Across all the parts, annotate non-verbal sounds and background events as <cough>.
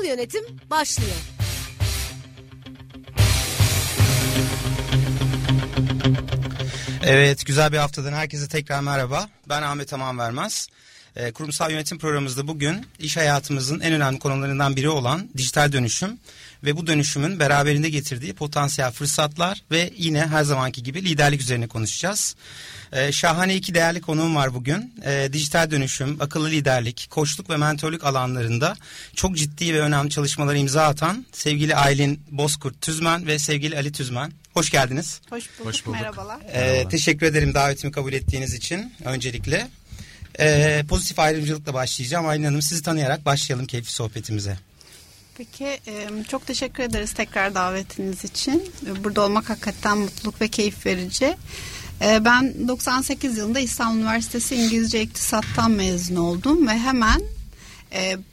Kurumsal yönetim başlıyor. Evet güzel bir haftadan herkese tekrar merhaba. Ben Ahmet Aman Vermez. E, kurumsal yönetim programımızda bugün iş hayatımızın en önemli konularından biri olan dijital dönüşüm ve bu dönüşümün beraberinde getirdiği potansiyel fırsatlar ve yine her zamanki gibi liderlik üzerine konuşacağız. E, şahane iki değerli konuğum var bugün. E, dijital dönüşüm, akıllı liderlik, koçluk ve mentorluk alanlarında çok ciddi ve önemli çalışmalara imza atan sevgili Aylin Bozkurt Tüzmen ve sevgili Ali Tüzmen. Hoş geldiniz. Hoş bulduk. Hoş bulduk. Merhabalar. Ee, teşekkür ederim davetimi kabul ettiğiniz için öncelikle. Ee, pozitif ayrımcılıkla başlayacağım. Aylin Hanım sizi tanıyarak başlayalım keyifli sohbetimize. Peki çok teşekkür ederiz tekrar davetiniz için. Burada olmak hakikaten mutluluk ve keyif verici. Ben 98 yılında İstanbul Üniversitesi İngilizce İktisat'tan mezun oldum ve hemen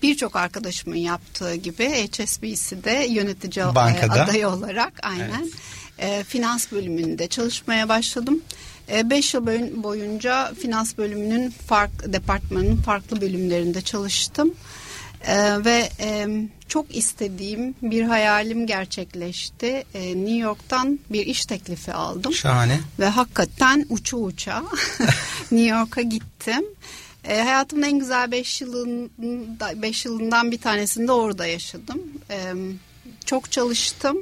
birçok arkadaşımın yaptığı gibi HSBC'de yönetici Bankada. adayı olarak aynen evet. finans bölümünde çalışmaya başladım. 5 yıl boyunca finans bölümünün fark departmanının farklı bölümlerinde çalıştım. Ee, ve e, çok istediğim bir hayalim gerçekleşti. Ee, New York'tan bir iş teklifi aldım. Şahane. Ve hakikaten uça uça <laughs> New York'a gittim. Ee, hayatımın en güzel 5 yılında 5 yılından bir tanesinde orada yaşadım. Ee, çok çalıştım.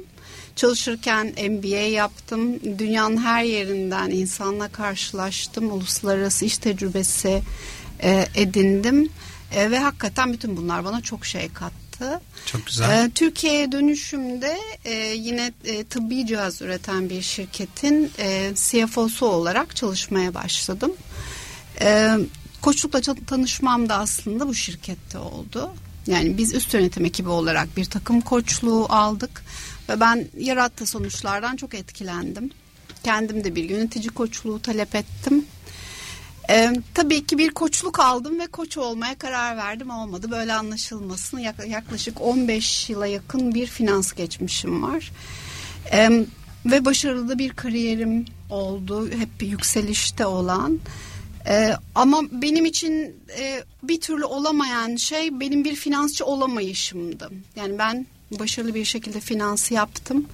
Çalışırken MBA yaptım. Dünyanın her yerinden insanla karşılaştım. Uluslararası iş tecrübesi e, edindim. E, ve hakikaten bütün bunlar bana çok şey kattı. Çok güzel. E, Türkiye'ye dönüşümde e, yine e, tıbbi cihaz üreten bir şirketin e, CFO'su olarak çalışmaya başladım. E, koçlukla tanışmam da aslında bu şirkette oldu. Yani biz üst yönetim ekibi olarak bir takım koçluğu aldık ve ben yarattığı sonuçlardan çok etkilendim. Kendim de bir yönetici koçluğu talep ettim. Ee, tabii ki bir koçluk aldım ve koç olmaya karar verdim olmadı. Böyle anlaşılmasın yaklaşık 15 yıla yakın bir finans geçmişim var. Ee, ve başarılı bir kariyerim oldu. Hep yükselişte olan. Ee, ama benim için e, bir türlü olamayan şey benim bir finansçı olamayışımdı. Yani ben başarılı bir şekilde finansı yaptım.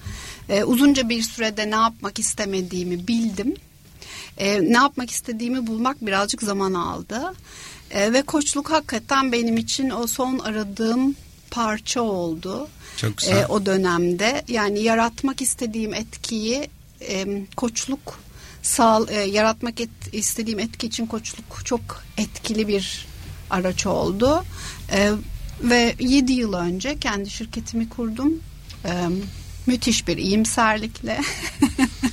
Ee, uzunca bir sürede ne yapmak istemediğimi bildim. Ee, ne yapmak istediğimi bulmak birazcık zaman aldı. Ee, ve koçluk hakikaten benim için o son aradığım parça oldu. Çok güzel. Ee, o dönemde yani yaratmak istediğim etkiyi e, koçluk sağ e, yaratmak et, istediğim etki için koçluk çok etkili bir araç oldu. E, ve 7 yıl önce kendi şirketimi kurdum. E, müthiş bir iyimserlikle. <laughs>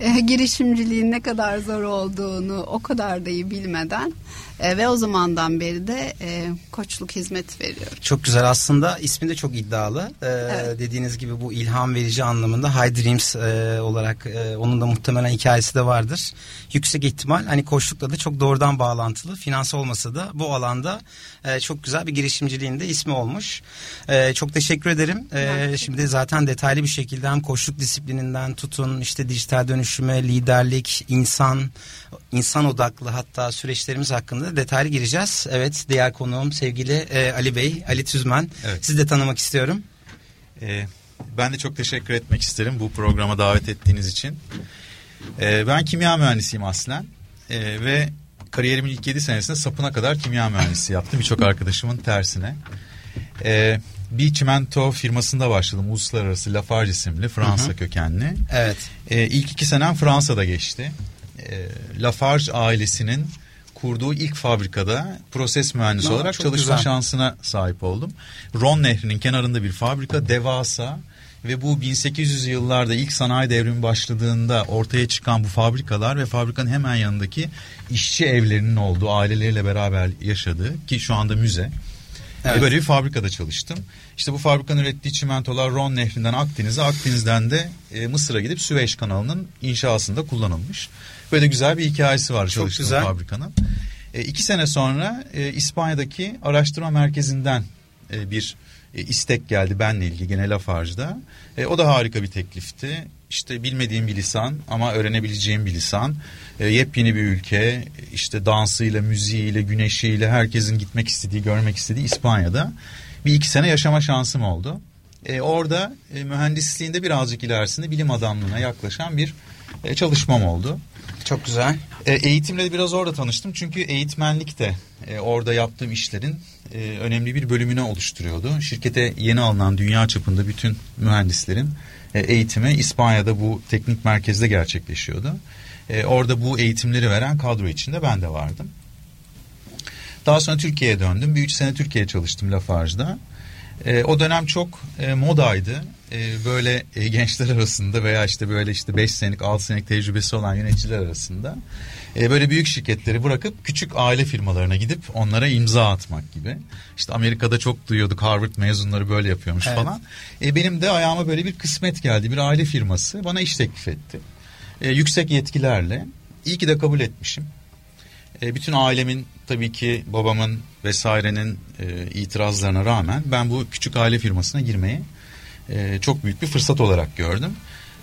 e, girişimciliğin ne kadar zor olduğunu o kadar da iyi bilmeden e, ve o zamandan beri de e, koçluk hizmet veriyorum. Çok güzel aslında ismi de çok iddialı. E, evet. Dediğiniz gibi bu ilham verici anlamında High Dreams e, olarak e, onun da muhtemelen hikayesi de vardır. Yüksek ihtimal hani koçlukla da çok doğrudan bağlantılı. Finans olmasa da bu alanda e, çok güzel bir girişimciliğin de ismi olmuş. E, çok teşekkür ederim. E, şimdi zaten detaylı bir şekilde hem koçluk disiplininden tutun işte dijital dönüşüme, liderlik, insan insan odaklı hatta süreçlerimiz hakkında detaylı gireceğiz. Evet diğer konuğum sevgili e, Ali Bey, Ali Tüzmen. Evet. Sizi de tanımak istiyorum. Ee, ben de çok teşekkür etmek isterim bu programa davet ettiğiniz için. Ee, ben kimya mühendisiyim aslen ee, ve kariyerimin ilk 7 senesinde sapına kadar kimya mühendisi yaptım. Birçok arkadaşımın tersine. Ee, bir çimento firmasında başladım. Uluslararası Lafarge isimli Fransa hı hı. kökenli. Evet. Ee, ilk iki senem Fransa'da geçti. Ee, Lafarge ailesinin kurduğu ilk fabrikada proses mühendisi Aa, olarak çalışma güzel. şansına sahip oldum. Ron Nehri'nin kenarında bir fabrika devasa ve bu 1800 yıllarda ilk sanayi devrimi başladığında ortaya çıkan bu fabrikalar ve fabrikanın hemen yanındaki işçi evlerinin olduğu aileleriyle beraber yaşadığı ki şu anda müze. Evet. Böyle bir fabrikada çalıştım. İşte bu fabrikanın ürettiği çimentolar Ron Nehri'nden Akdeniz'e, Akdeniz'den de e, Mısır'a gidip Süveyş kanalının inşasında kullanılmış. Böyle güzel bir hikayesi var çalıştığım güzel. fabrikanın. E, iki sene sonra e, İspanya'daki araştırma merkezinden e, bir e, istek geldi benle ilgili gene Lafarge'da. E, o da harika bir teklifti. İşte bilmediğim bir lisan ama öğrenebileceğim bir lisan. E, yepyeni bir ülke. İşte dansıyla, müziğiyle, güneşiyle herkesin gitmek istediği, görmek istediği İspanya'da. Bir iki sene yaşama şansım oldu. E, orada e, mühendisliğinde birazcık ilerisinde bilim adamlığına yaklaşan bir e, çalışmam oldu. Çok güzel. E, eğitimle de biraz orada tanıştım. Çünkü eğitmenlik de e, orada yaptığım işlerin e, önemli bir bölümünü oluşturuyordu. Şirkete yeni alınan dünya çapında bütün mühendislerin e, eğitimi İspanya'da bu teknik merkezde gerçekleşiyordu. E, orada bu eğitimleri veren kadro içinde ben de vardım. Daha sonra Türkiye'ye döndüm. Bir üç sene Türkiye'ye çalıştım Lafarge'da. E, o dönem çok e, modaydı. E, böyle e, gençler arasında veya işte böyle işte 5 senelik 6 senelik tecrübesi olan yöneticiler arasında e, böyle büyük şirketleri bırakıp küçük aile firmalarına gidip onlara imza atmak gibi. İşte Amerika'da çok duyuyorduk Harvard mezunları böyle yapıyormuş evet. falan. E, benim de ayağıma böyle bir kısmet geldi. Bir aile firması bana iş teklif etti. E, yüksek yetkilerle. İyi ki de kabul etmişim. E, bütün ailemin tabii ki babamın vesairenin e, itirazlarına rağmen ben bu küçük aile firmasına girmeyi e, çok büyük bir fırsat olarak gördüm.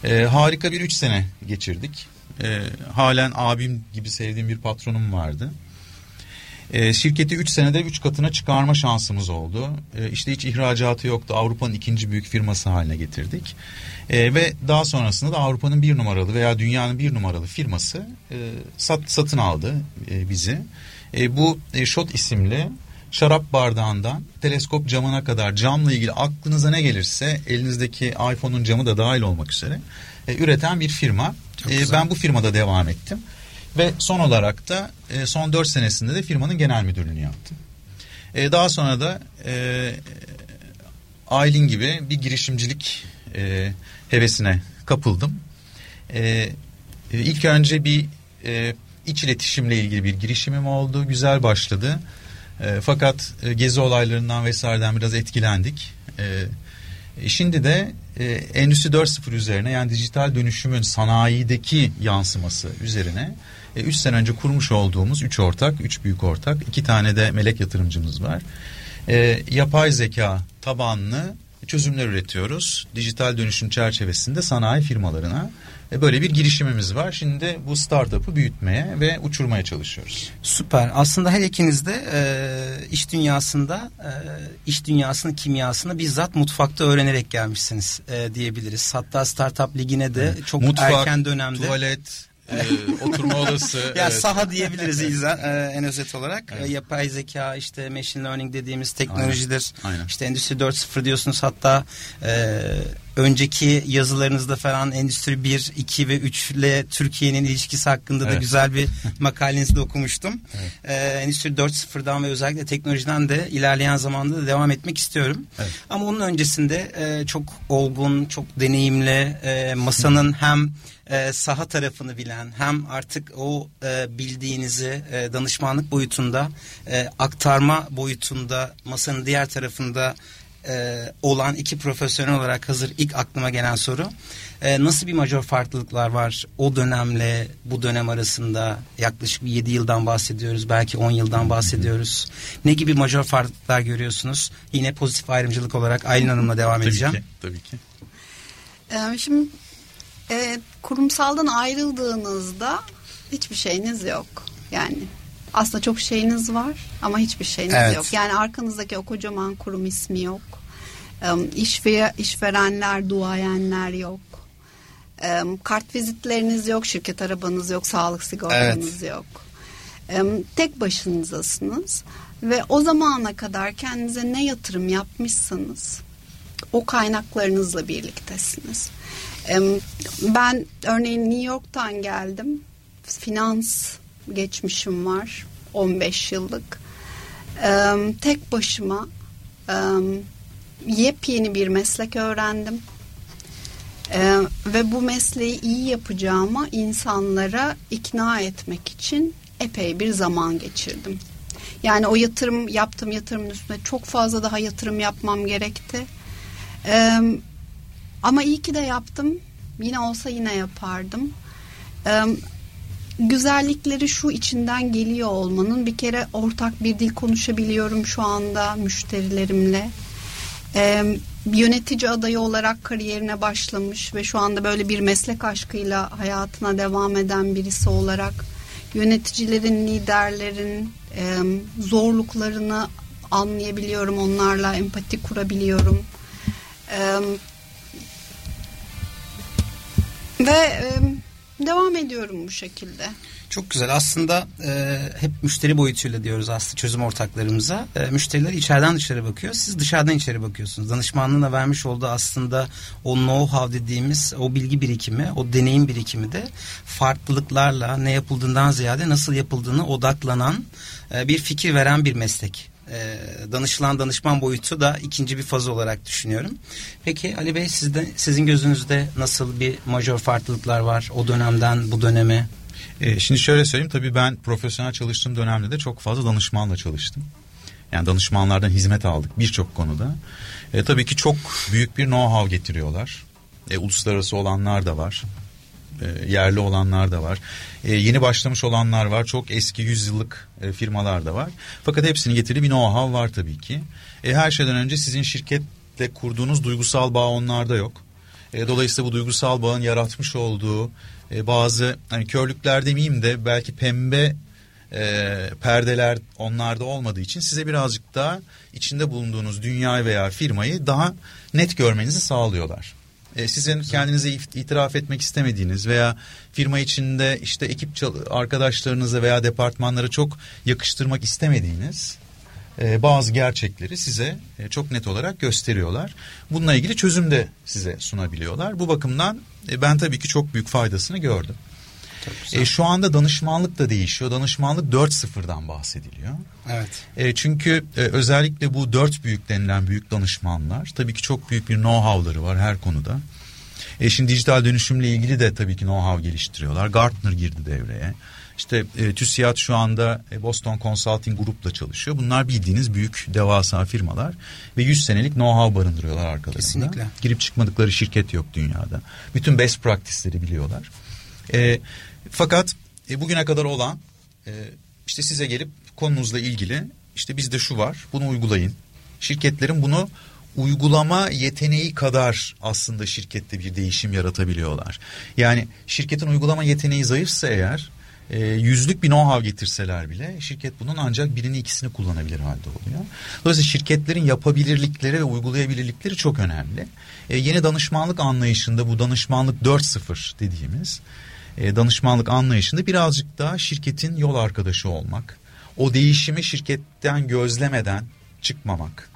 E, harika bir üç sene geçirdik. E, halen abim gibi sevdiğim bir patronum vardı. E, şirketi 3 senede 3 katına çıkarma şansımız oldu. E, işte hiç ihracatı yoktu. Avrupa'nın ikinci büyük firması haline getirdik. E, ve daha sonrasında da Avrupa'nın bir numaralı veya dünyanın bir numaralı firması e, sat, satın aldı e, bizi. E, bu e, Shot isimli şarap bardağından teleskop camına kadar camla ilgili aklınıza ne gelirse elinizdeki iPhone'un camı da dahil olmak üzere e, üreten bir firma. E, ben bu firmada devam ettim. Ve son olarak da e, son 4 senesinde de firmanın genel müdürlüğünü yaptım. E, daha sonra da e, Aylin gibi bir girişimcilik e, hevesine kapıldım. E, e, ilk önce bir e, iç iletişimle ilgili bir girişimim oldu. Güzel başladı. E, fakat e, gezi olaylarından vesaireden biraz etkilendik. E, şimdi de e, Endüstri 4.0 üzerine yani dijital dönüşümün sanayideki yansıması üzerine 3 e, sene önce kurmuş olduğumuz 3 ortak, 3 büyük ortak, 2 tane de melek yatırımcımız var. E, yapay zeka tabanlı çözümler üretiyoruz. Dijital dönüşüm çerçevesinde sanayi firmalarına böyle bir girişimimiz var. Şimdi bu startup'ı büyütmeye ve uçurmaya çalışıyoruz. Süper. Aslında her ikiniz de e, iş dünyasında e, iş dünyasının kimyasını bizzat mutfakta öğrenerek gelmişsiniz e, diyebiliriz. Hatta startup ligine de evet. çok Mutfak, erken dönemde tuvalet, e, oturma odası. ya evet. saha diyebiliriz İzan, e, en özet olarak. Evet. E, yapay zeka işte machine learning dediğimiz teknolojidir. Aynen. Aynen. İşte endüstri 4.0 diyorsunuz hatta e, önceki yazılarınızda falan Endüstri 1, 2 ve 3 ile Türkiye'nin ilişkisi hakkında evet. da güzel bir <laughs> makalenizi de okumuştum. Evet. Ee, Endüstri 4.0'dan ve özellikle teknolojiden de ilerleyen zamanda da devam etmek istiyorum. Evet. Ama onun öncesinde e, çok olgun, çok deneyimli e, masanın hem e, saha tarafını bilen hem artık o e, bildiğinizi e, danışmanlık boyutunda e, aktarma boyutunda masanın diğer tarafında e, olan iki profesyonel olarak hazır ilk aklıma gelen soru. E, nasıl bir major farklılıklar var o dönemle bu dönem arasında yaklaşık bir 7 yıldan bahsediyoruz belki 10 yıldan bahsediyoruz. Ne gibi major farklılıklar görüyorsunuz? Yine pozitif ayrımcılık olarak Aylin Hanım'la devam tabii edeceğim. Ki, tabii ki. Ee, şimdi e, kurumsaldan ayrıldığınızda hiçbir şeyiniz yok. Yani aslında çok şeyiniz var ama hiçbir şeyiniz evet. yok. Yani arkanızdaki o kocaman kurum ismi yok. İş ve işverenler, duayenler yok. Kart vizitleriniz yok, şirket arabanız yok, sağlık sigortanız evet. yok. Tek başınızasınız ve o zamana kadar kendinize ne yatırım yapmışsanız o kaynaklarınızla birliktesiniz. Ben örneğin New York'tan geldim. Finans geçmişim var. 15 yıllık. tek başıma yepyeni bir meslek öğrendim. Ve bu mesleği iyi yapacağıma insanlara ikna etmek için epey bir zaman geçirdim. Yani o yatırım yaptım yatırımın üstüne çok fazla daha yatırım yapmam gerekti. Ee, ama iyi ki de yaptım. Yine olsa yine yapardım. Ee, güzellikleri şu içinden geliyor olmanın bir kere ortak bir dil konuşabiliyorum şu anda müşterilerimle. Ee, yönetici adayı olarak kariyerine başlamış ve şu anda böyle bir meslek aşkıyla hayatına devam eden birisi olarak yöneticilerin, liderlerin e, zorluklarını anlayabiliyorum, onlarla empati kurabiliyorum. E, ve e, devam ediyorum bu şekilde. Çok güzel. Aslında e, hep müşteri boyutuyla diyoruz aslında çözüm ortaklarımıza. E, müşteriler içeriden dışarı bakıyor. Siz dışarıdan içeri bakıyorsunuz. Danışmanlığına vermiş olduğu aslında o know-how dediğimiz o bilgi birikimi, o deneyim birikimi de farklılıklarla ne yapıldığından ziyade nasıl yapıldığını odaklanan e, bir fikir veren bir meslek e, danışılan danışman boyutu da ikinci bir faz olarak düşünüyorum. Peki Ali Bey sizde, sizin gözünüzde nasıl bir majör farklılıklar var o dönemden bu döneme? E, şimdi şöyle söyleyeyim tabii ben profesyonel çalıştığım dönemde de çok fazla danışmanla çalıştım. Yani danışmanlardan hizmet aldık birçok konuda. E, tabii ki çok büyük bir know-how getiriyorlar. E, uluslararası olanlar da var. E, yerli olanlar da var. E, yeni başlamış olanlar var. Çok eski yüzyıllık e, firmalar da var. Fakat hepsinin getirdiği bir know-how var tabii ki. Her şeyden önce sizin şirketle kurduğunuz duygusal bağ onlarda yok. Dolayısıyla bu duygusal bağın yaratmış olduğu bazı hani körlükler demeyeyim de belki pembe e, perdeler onlarda olmadığı için size birazcık daha içinde bulunduğunuz dünyayı veya firmayı daha net görmenizi sağlıyorlar. E, sizin kendinize itiraf etmek istemediğiniz veya firma içinde işte ekip arkadaşlarınıza veya departmanlara çok yakıştırmak istemediğiniz e, bazı gerçekleri size e, çok net olarak gösteriyorlar. Bununla ilgili çözüm de size sunabiliyorlar. Bu bakımdan e, ben tabii ki çok büyük faydasını gördüm. E, şu anda danışmanlık da değişiyor. Danışmanlık 4.0'dan bahsediliyor. Evet. E, çünkü e, özellikle bu dört büyük denilen büyük danışmanlar tabii ki çok büyük bir know-how'ları var her konuda. E, şimdi dijital dönüşümle ilgili de tabii ki know-how geliştiriyorlar. Gartner girdi devreye. İşte e, TÜSİAD şu anda e, Boston Consulting Group'la çalışıyor. Bunlar bildiğiniz büyük devasa firmalar ve 100 senelik know-how barındırıyorlar arkalarında. Kesinlikle. Girip çıkmadıkları şirket yok dünyada. Bütün best practice'leri biliyorlar. E, fakat e, bugüne kadar olan e, işte size gelip konunuzla ilgili işte bizde şu var bunu uygulayın. Şirketlerin bunu uygulama yeteneği kadar aslında şirkette bir değişim yaratabiliyorlar. Yani şirketin uygulama yeteneği zayıfsa eğer e, yüzlük bir know-how getirseler bile şirket bunun ancak birini ikisini kullanabilir halde oluyor. Dolayısıyla şirketlerin yapabilirlikleri ve uygulayabilirlikleri çok önemli. E, yeni danışmanlık anlayışında bu danışmanlık 4.0 dediğimiz e, danışmanlık anlayışında birazcık daha şirketin yol arkadaşı olmak. O değişimi şirketten gözlemeden çıkmamak.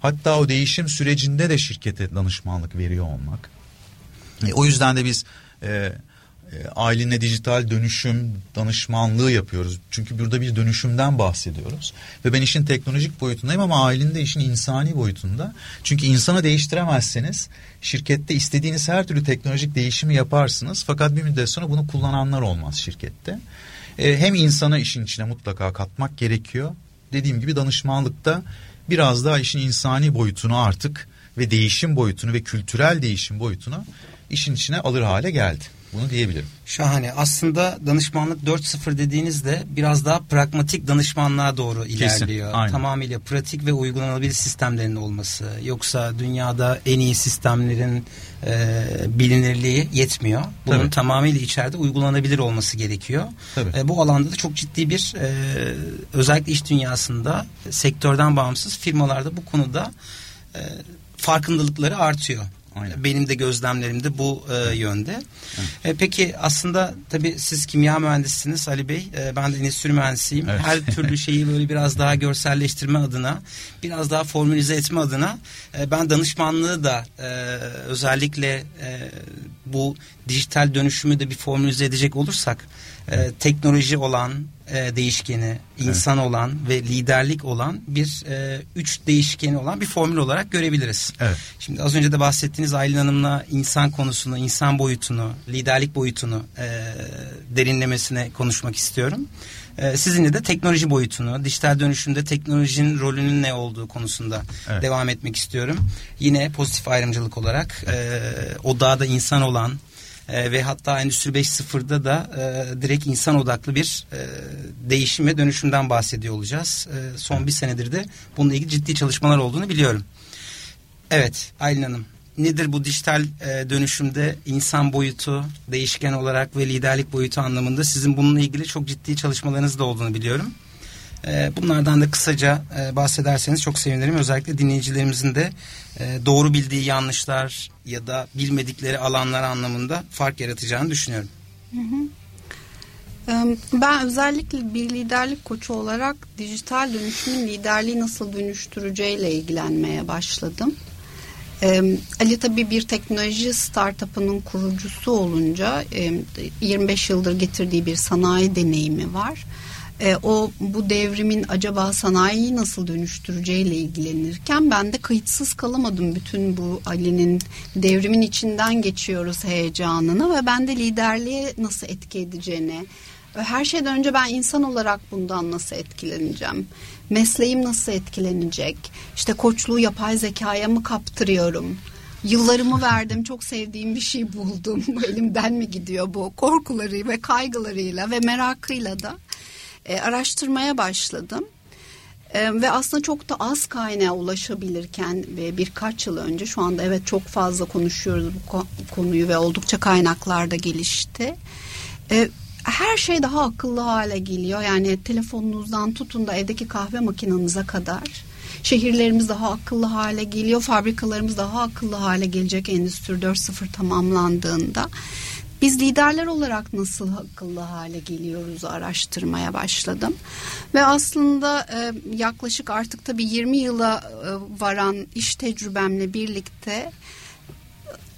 Hatta o değişim sürecinde de şirkete danışmanlık veriyor olmak. E, o yüzden de biz e, e, ailenle dijital dönüşüm danışmanlığı yapıyoruz. Çünkü burada bir dönüşümden bahsediyoruz. Ve ben işin teknolojik boyutundayım ama ailenin de işin insani boyutunda. Çünkü insanı değiştiremezseniz şirkette istediğiniz her türlü teknolojik değişimi yaparsınız. Fakat bir müddet sonra bunu kullananlar olmaz şirkette. E, hem insana işin içine mutlaka katmak gerekiyor. Dediğim gibi danışmanlıkta biraz daha işin insani boyutunu artık ve değişim boyutunu ve kültürel değişim boyutunu işin içine alır hale geldi. Bunu diyebilirim. Şahane. Aslında danışmanlık 4.0 dediğinizde biraz daha pragmatik danışmanlığa doğru ilerliyor. Kesin, Tamamıyla pratik ve uygulanabilir sistemlerin olması. Yoksa dünyada en iyi sistemlerin e, bilinirliği yetmiyor. Bunun Tabii. tamamıyla içeride uygulanabilir olması gerekiyor. E, bu alanda da çok ciddi bir e, özellikle iş dünyasında sektörden bağımsız firmalarda bu konuda e, farkındalıkları artıyor. Aynen. Benim de gözlemlerim bu e, yönde. E, peki aslında tabii siz kimya mühendisisiniz Ali Bey. E, ben de endüstri mühendisiyim. Evet. Her türlü şeyi böyle biraz daha görselleştirme adına, biraz daha formülize etme adına e, ben danışmanlığı da e, özellikle e, bu dijital dönüşümü de bir formülize edecek olursak e, teknoloji olan e, değişkeni, insan evet. olan ve liderlik olan bir e, üç değişkeni olan bir formül olarak görebiliriz. Evet. Şimdi az önce de bahsettiğiniz Aylin Hanım'la insan konusunu, insan boyutunu, liderlik boyutunu e, derinlemesine konuşmak istiyorum. E, sizinle de teknoloji boyutunu, dijital dönüşümde teknolojinin rolünün ne olduğu konusunda evet. devam etmek istiyorum. Yine pozitif ayrımcılık olarak e, odağda insan olan, e, ve hatta Endüstri 5.0'da da e, direkt insan odaklı bir e, değişim ve dönüşümden bahsediyor olacağız. E, son bir senedir de bununla ilgili ciddi çalışmalar olduğunu biliyorum. Evet Aylin Hanım nedir bu dijital e, dönüşümde insan boyutu, değişken olarak ve liderlik boyutu anlamında sizin bununla ilgili çok ciddi çalışmalarınız da olduğunu biliyorum. E, bunlardan da kısaca e, bahsederseniz çok sevinirim. Özellikle dinleyicilerimizin de e, doğru bildiği yanlışlar ya da bilmedikleri alanlar anlamında fark yaratacağını düşünüyorum. Ben özellikle bir liderlik koçu olarak dijital dönüşümün liderliği nasıl dönüştüreceğiyle ilgilenmeye başladım. Ali tabii bir teknoloji startup'ının kurucusu olunca 25 yıldır getirdiği bir sanayi deneyimi var e, o bu devrimin acaba sanayiyi nasıl dönüştüreceğiyle ilgilenirken ben de kayıtsız kalamadım bütün bu Ali'nin devrimin içinden geçiyoruz heyecanını ve ben de liderliğe nasıl etki edeceğini her şeyden önce ben insan olarak bundan nasıl etkileneceğim? Mesleğim nasıl etkilenecek? İşte koçluğu yapay zekaya mı kaptırıyorum? Yıllarımı verdim çok sevdiğim bir şey buldum. <laughs> Elimden mi gidiyor bu? Korkuları ve kaygılarıyla ve merakıyla da e, araştırmaya başladım. E, ve aslında çok da az kaynağa ulaşabilirken ve birkaç yıl önce şu anda evet çok fazla konuşuyoruz bu konuyu ve oldukça kaynaklar da gelişti. E, her şey daha akıllı hale geliyor. Yani telefonunuzdan tutun da evdeki kahve makinenize kadar. Şehirlerimiz daha akıllı hale geliyor. Fabrikalarımız daha akıllı hale gelecek Endüstri 4.0 tamamlandığında. Biz liderler olarak nasıl akıllı hale geliyoruz araştırmaya başladım. Ve aslında e, yaklaşık artık tabii 20 yıla e, varan iş tecrübemle birlikte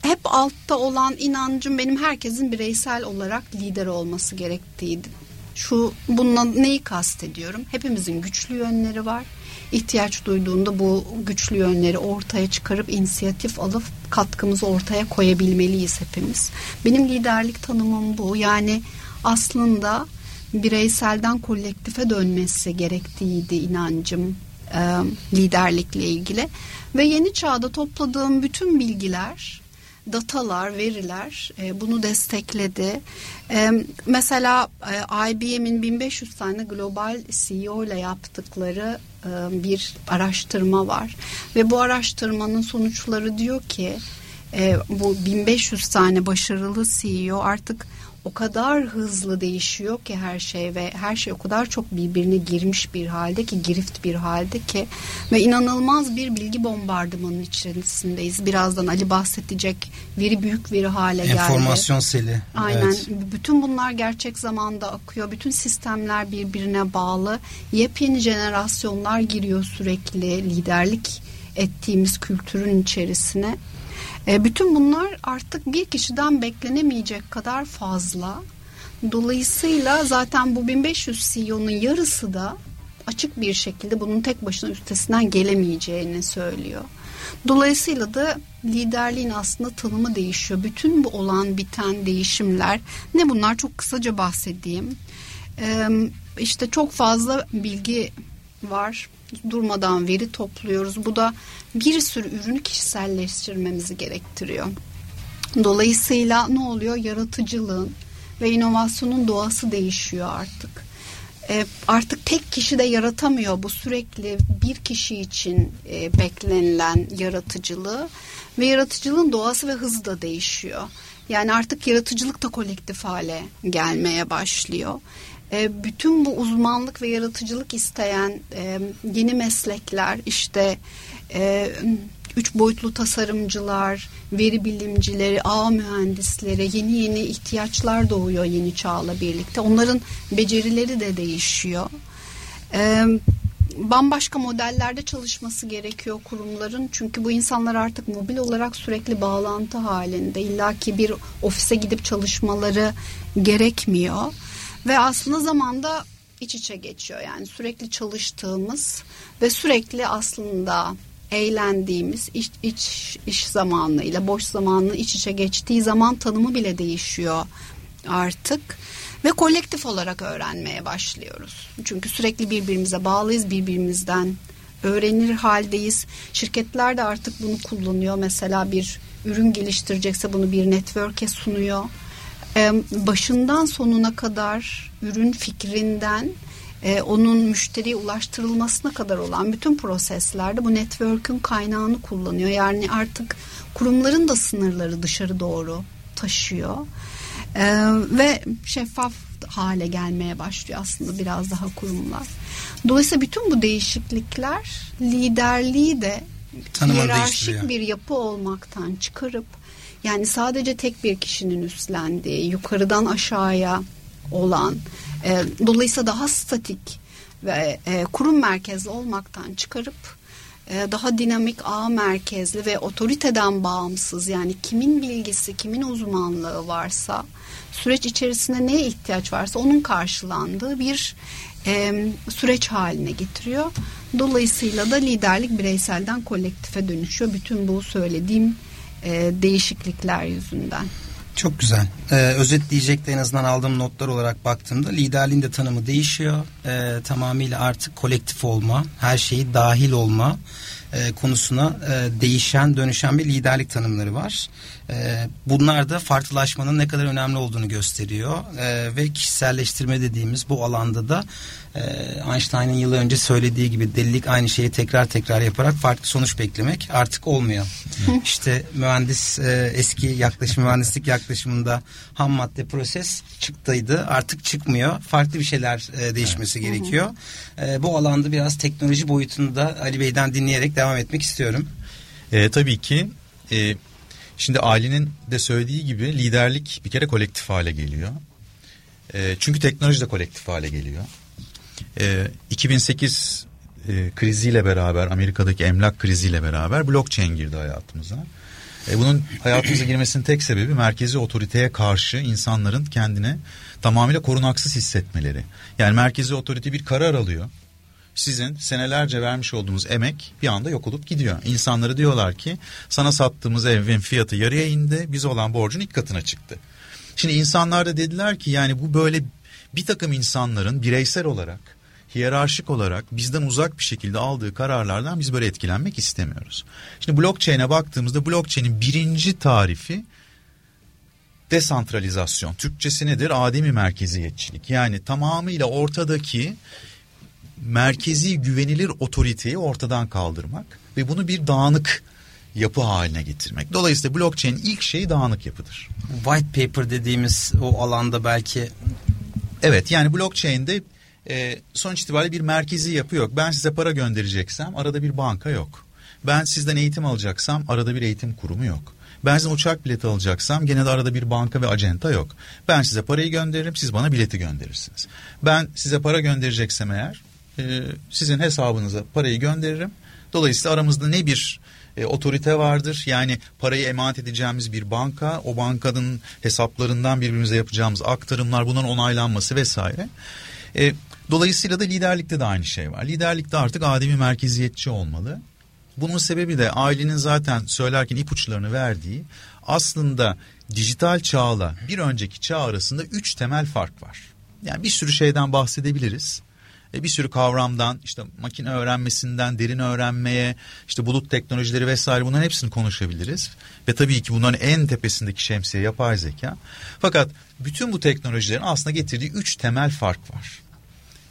hep altta olan inancım benim herkesin bireysel olarak lider olması gerektiğiydi. Şu bununla neyi kastediyorum? Hepimizin güçlü yönleri var ihtiyaç duyduğunda bu güçlü yönleri ortaya çıkarıp inisiyatif alıp katkımızı ortaya koyabilmeliyiz hepimiz. Benim liderlik tanımım bu. Yani aslında bireyselden kolektife dönmesi gerektiğiydi inancım e, liderlikle ilgili ve yeni çağda topladığım bütün bilgiler datalar, veriler e, bunu destekledi. E, mesela e, IBM'in 1500 tane global CEO ile yaptıkları bir araştırma var. Ve bu araştırmanın sonuçları diyor ki e, bu 1500 tane başarılı CEO artık o kadar hızlı değişiyor ki her şey ve her şey o kadar çok birbirine girmiş bir halde ki girift bir halde ki ve inanılmaz bir bilgi bombardımanının içerisindeyiz. Birazdan Ali bahsedecek veri büyük veri hale geldi. Enformasyon seli. Aynen. Evet. Bütün bunlar gerçek zamanda akıyor. Bütün sistemler birbirine bağlı. Yepyeni jenerasyonlar giriyor sürekli liderlik ettiğimiz kültürün içerisine. E, bütün bunlar artık bir kişiden beklenemeyecek kadar fazla. Dolayısıyla zaten bu 1500 CEO'nun yarısı da açık bir şekilde bunun tek başına üstesinden gelemeyeceğini söylüyor. Dolayısıyla da liderliğin aslında tanımı değişiyor. Bütün bu olan biten değişimler ne bunlar çok kısaca bahsedeyim. Ee, işte çok fazla bilgi var durmadan veri topluyoruz. Bu da bir sürü ürünü kişiselleştirmemizi gerektiriyor. Dolayısıyla ne oluyor? Yaratıcılığın ve inovasyonun doğası değişiyor artık. E, artık tek kişi de yaratamıyor bu sürekli bir kişi için e, beklenilen yaratıcılığı ve yaratıcılığın doğası ve hızı da değişiyor. Yani artık yaratıcılık da kolektif hale gelmeye başlıyor e, bütün bu uzmanlık ve yaratıcılık isteyen e, yeni meslekler işte e, üç boyutlu tasarımcılar, veri bilimcileri, ağ mühendisleri, yeni yeni ihtiyaçlar doğuyor yeni çağla birlikte. Onların becerileri de değişiyor. Bambaşka modellerde çalışması gerekiyor kurumların. Çünkü bu insanlar artık mobil olarak sürekli bağlantı halinde. İlla ki bir ofise gidip çalışmaları gerekmiyor. Ve aslında zamanda iç içe geçiyor. Yani sürekli çalıştığımız ve sürekli aslında eğlendiğimiz iş, iç, iş zamanıyla boş zamanını iç içe geçtiği zaman tanımı bile değişiyor artık ve kolektif olarak öğrenmeye başlıyoruz. Çünkü sürekli birbirimize bağlıyız, birbirimizden öğrenir haldeyiz. Şirketler de artık bunu kullanıyor. Mesela bir ürün geliştirecekse bunu bir network'e sunuyor. Ee, başından sonuna kadar ürün fikrinden e, onun müşteriye ulaştırılmasına kadar olan bütün proseslerde bu network'ün kaynağını kullanıyor. Yani artık kurumların da sınırları dışarı doğru taşıyor. Ee, ve şeffaf hale gelmeye başlıyor aslında biraz daha kurumlar. Dolayısıyla bütün bu değişiklikler liderliği de Tanımını hiyerarşik bir yapı olmaktan çıkarıp yani sadece tek bir kişinin üstlendiği yukarıdan aşağıya olan e, dolayısıyla daha statik ve e, kurum merkezli olmaktan çıkarıp e, daha dinamik ağ merkezli ve otoriteden bağımsız yani kimin bilgisi kimin uzmanlığı varsa süreç içerisinde neye ihtiyaç varsa onun karşılandığı bir e, süreç haline getiriyor. Dolayısıyla da liderlik bireyselden kolektife dönüşüyor. Bütün bu söylediğim e, değişiklikler yüzünden. Çok güzel. Ee, özetleyecek de en azından aldığım notlar olarak baktığımda liderliğin de tanımı değişiyor. Ee, tamamıyla artık kolektif olma, her şeyi dahil olma e, konusuna e, değişen, dönüşen bir liderlik tanımları var. E, bunlar da farklılaşmanın ne kadar önemli olduğunu gösteriyor. E, ve kişiselleştirme dediğimiz bu alanda da e, Einstein'ın yıl önce söylediği gibi delilik aynı şeyi tekrar tekrar yaparak farklı sonuç beklemek artık olmuyor. <laughs> işte mühendis e, eski yaklaşım mühendislik yaklaşımında ham madde proses çıktıydı artık çıkmıyor. Farklı bir şeyler e, değişmesi gerekiyor. E, bu alanda biraz teknoloji boyutunu da Ali Bey'den dinleyerek devam etmek istiyorum. E, tabii ki e, şimdi Ali'nin de söylediği gibi liderlik bir kere kolektif hale geliyor. E, çünkü teknoloji de kolektif hale geliyor. E, 2008 e, kriziyle beraber Amerika'daki emlak kriziyle beraber blockchain girdi hayatımıza. E, bunun hayatımıza girmesinin tek sebebi merkezi otoriteye karşı insanların kendine tamamıyla korunaksız hissetmeleri. Yani merkezi otorite bir karar alıyor sizin senelerce vermiş olduğunuz emek bir anda yok olup gidiyor. İnsanları diyorlar ki sana sattığımız evin fiyatı yarıya indi biz olan borcun ilk katına çıktı. Şimdi insanlar da dediler ki yani bu böyle bir takım insanların bireysel olarak hiyerarşik olarak bizden uzak bir şekilde aldığı kararlardan biz böyle etkilenmek istemiyoruz. Şimdi blockchain'e baktığımızda blockchain'in birinci tarifi desantralizasyon. Türkçesi nedir? Ademi merkeziyetçilik. Yani tamamıyla ortadaki merkezi güvenilir otoriteyi ortadan kaldırmak ve bunu bir dağınık yapı haline getirmek. Dolayısıyla blockchain ilk şey dağınık yapıdır. White paper dediğimiz o alanda belki Evet yani blockchain'de e, sonuç itibariyle bir merkezi yapı yok. Ben size para göndereceksem arada bir banka yok. Ben sizden eğitim alacaksam arada bir eğitim kurumu yok. Ben sizden uçak bileti alacaksam gene de arada bir banka ve acenta yok. Ben size parayı gönderirim siz bana bileti gönderirsiniz. Ben size para göndereceksem eğer e, sizin hesabınıza parayı gönderirim. Dolayısıyla aramızda ne bir e, otorite vardır. Yani parayı emanet edeceğimiz bir banka, o bankanın hesaplarından birbirimize yapacağımız aktarımlar, bunların onaylanması vesaire. E, dolayısıyla da liderlikte de aynı şey var. Liderlikte artık ademi merkeziyetçi olmalı. Bunun sebebi de ailenin zaten söylerken ipuçlarını verdiği aslında dijital çağla bir önceki çağ arasında üç temel fark var. Yani bir sürü şeyden bahsedebiliriz. E, bir sürü kavramdan işte makine öğrenmesinden derin öğrenmeye işte bulut teknolojileri vesaire bunların hepsini konuşabiliriz. Ve tabii ki bunların en tepesindeki şemsiye yapay zeka. Fakat bütün bu teknolojilerin aslında getirdiği üç temel fark var.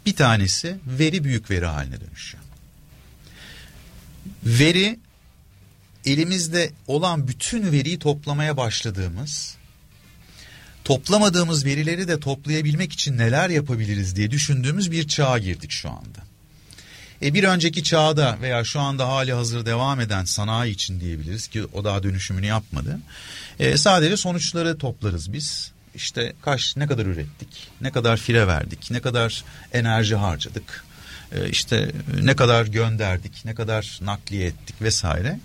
Bir tanesi veri büyük veri haline dönüşüyor. Veri elimizde olan bütün veriyi toplamaya başladığımız toplamadığımız verileri de toplayabilmek için neler yapabiliriz diye düşündüğümüz bir çağa girdik şu anda. E bir önceki çağda veya şu anda hali hazır devam eden sanayi için diyebiliriz ki o daha dönüşümünü yapmadı. E sadece sonuçları toplarız biz. İşte kaç ne kadar ürettik, ne kadar fire verdik, ne kadar enerji harcadık, işte ne kadar gönderdik, ne kadar nakliye ettik vesaire.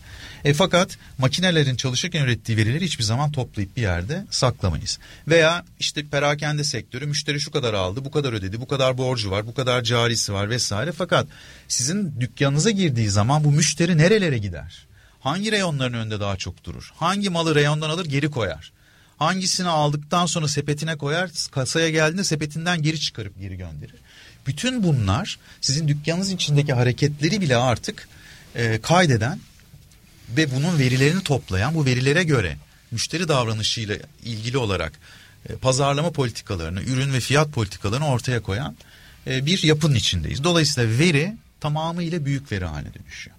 E, fakat makinelerin çalışırken ürettiği verileri hiçbir zaman toplayıp bir yerde saklamayız. Veya işte perakende sektörü müşteri şu kadar aldı, bu kadar ödedi, bu kadar borcu var, bu kadar carisi var vesaire. Fakat sizin dükkanınıza girdiği zaman bu müşteri nerelere gider? Hangi reyonların önünde daha çok durur? Hangi malı reyondan alır geri koyar? Hangisini aldıktan sonra sepetine koyar, kasaya geldiğinde sepetinden geri çıkarıp geri gönderir. Bütün bunlar sizin dükkanınız içindeki hareketleri bile artık e, kaydeden ve bunun verilerini toplayan bu verilere göre müşteri davranışıyla ilgili olarak e, pazarlama politikalarını, ürün ve fiyat politikalarını ortaya koyan e, bir yapının içindeyiz. Dolayısıyla veri tamamıyla büyük veri haline dönüşüyor.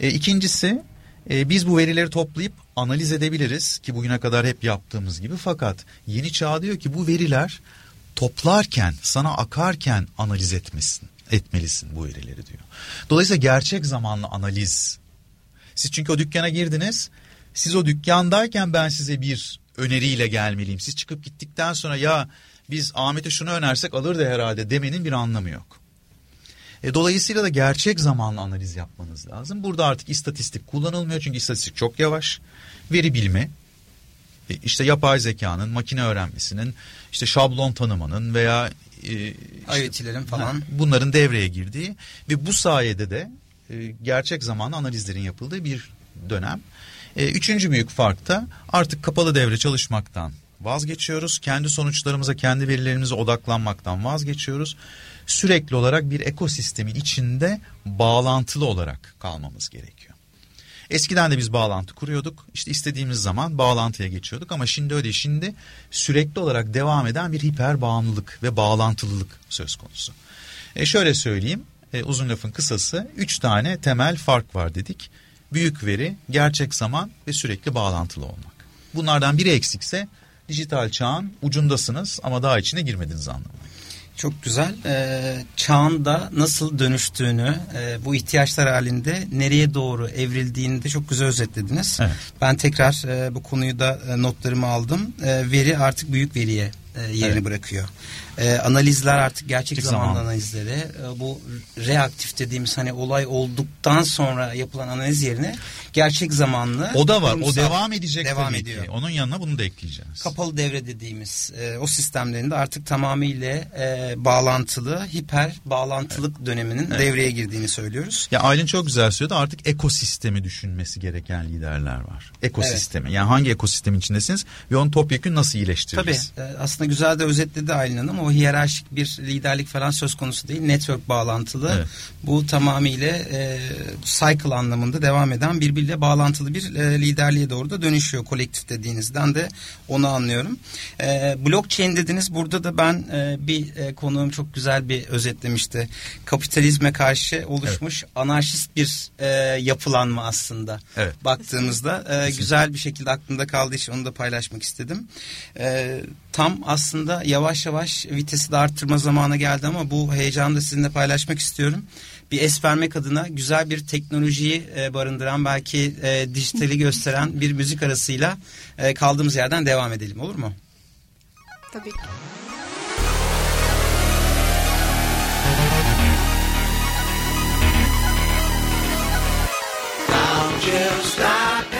E, ikincisi e, biz bu verileri toplayıp analiz edebiliriz ki bugüne kadar hep yaptığımız gibi fakat yeni çağ diyor ki bu veriler toplarken sana akarken analiz etmesin etmelisin bu verileri diyor. Dolayısıyla gerçek zamanlı analiz. Siz çünkü o dükkana girdiniz. Siz o dükkandayken ben size bir öneriyle gelmeliyim. Siz çıkıp gittikten sonra ya biz Ahmet'e şunu önersek alır da herhalde demenin bir anlamı yok. E, dolayısıyla da gerçek zamanlı analiz yapmanız lazım. Burada artık istatistik kullanılmıyor çünkü istatistik çok yavaş. Veri bilme, işte yapay zekanın, makine öğrenmesinin, işte şablon tanımanın veya e, işte, falan bunların devreye girdiği ve bu sayede de e, gerçek zamanlı analizlerin yapıldığı bir dönem. E, üçüncü büyük fark da artık kapalı devre çalışmaktan vazgeçiyoruz. Kendi sonuçlarımıza, kendi verilerimize odaklanmaktan vazgeçiyoruz sürekli olarak bir ekosistemin içinde bağlantılı olarak kalmamız gerekiyor. Eskiden de biz bağlantı kuruyorduk. İşte istediğimiz zaman bağlantıya geçiyorduk ama şimdi öyle şimdi sürekli olarak devam eden bir hiper bağımlılık ve bağlantılılık söz konusu. E şöyle söyleyeyim e, uzun lafın kısası üç tane temel fark var dedik. Büyük veri, gerçek zaman ve sürekli bağlantılı olmak. Bunlardan biri eksikse dijital çağın ucundasınız ama daha içine girmediniz anlamına. Çok güzel. Ee, çağın da nasıl dönüştüğünü, e, bu ihtiyaçlar halinde nereye doğru evrildiğini de çok güzel özetlediniz. Evet. Ben tekrar e, bu konuyu da e, notlarımı aldım. E, veri artık büyük veriye e, yerini evet. bırakıyor. E, analizler artık gerçek zamanlı zaman. analizleri. E, bu reaktif dediğimiz hani olay olduktan sonra yapılan analiz yerine gerçek zamanlı. O da var. O devam edecek devam ediyor. Ki. Onun yanına bunu da ekleyeceğiz. Kapalı devre dediğimiz e, o sistemlerinde artık tamamıyla e, bağlantılı, hiper bağlantılık evet. döneminin evet. devreye girdiğini söylüyoruz. Ya Aylin çok güzel söyledi. Artık ekosistemi düşünmesi gereken liderler var. Ekosistemi. Evet. Yani hangi ekosistemin içindesiniz ve onu topyekun nasıl iyileştiririz? Tabii. E, aslında güzel de özetledi Aylin Hanım. O hiyerarşik bir liderlik falan söz konusu değil. Network bağlantılı. Evet. Bu tamamıyla e, cycle anlamında devam eden birbiriyle bağlantılı bir e, liderliğe doğru da dönüşüyor. Kolektif dediğinizden de onu anlıyorum. E, blockchain dediniz. Burada da ben e, bir e, konuğum çok güzel bir özetlemişti. Kapitalizme karşı oluşmuş evet. anarşist bir e, yapılanma aslında. Evet. Baktığımızda e, güzel bir şekilde aklımda kaldığı için onu da paylaşmak istedim. E, tam aslında yavaş yavaş vitesi de arttırma zamanı geldi ama bu heyecanı da sizinle paylaşmak istiyorum. Bir es vermek adına güzel bir teknolojiyi e, barındıran belki e, dijitali <laughs> gösteren bir müzik arasıyla e, kaldığımız yerden devam edelim olur mu? Tabii ki. Don't you stop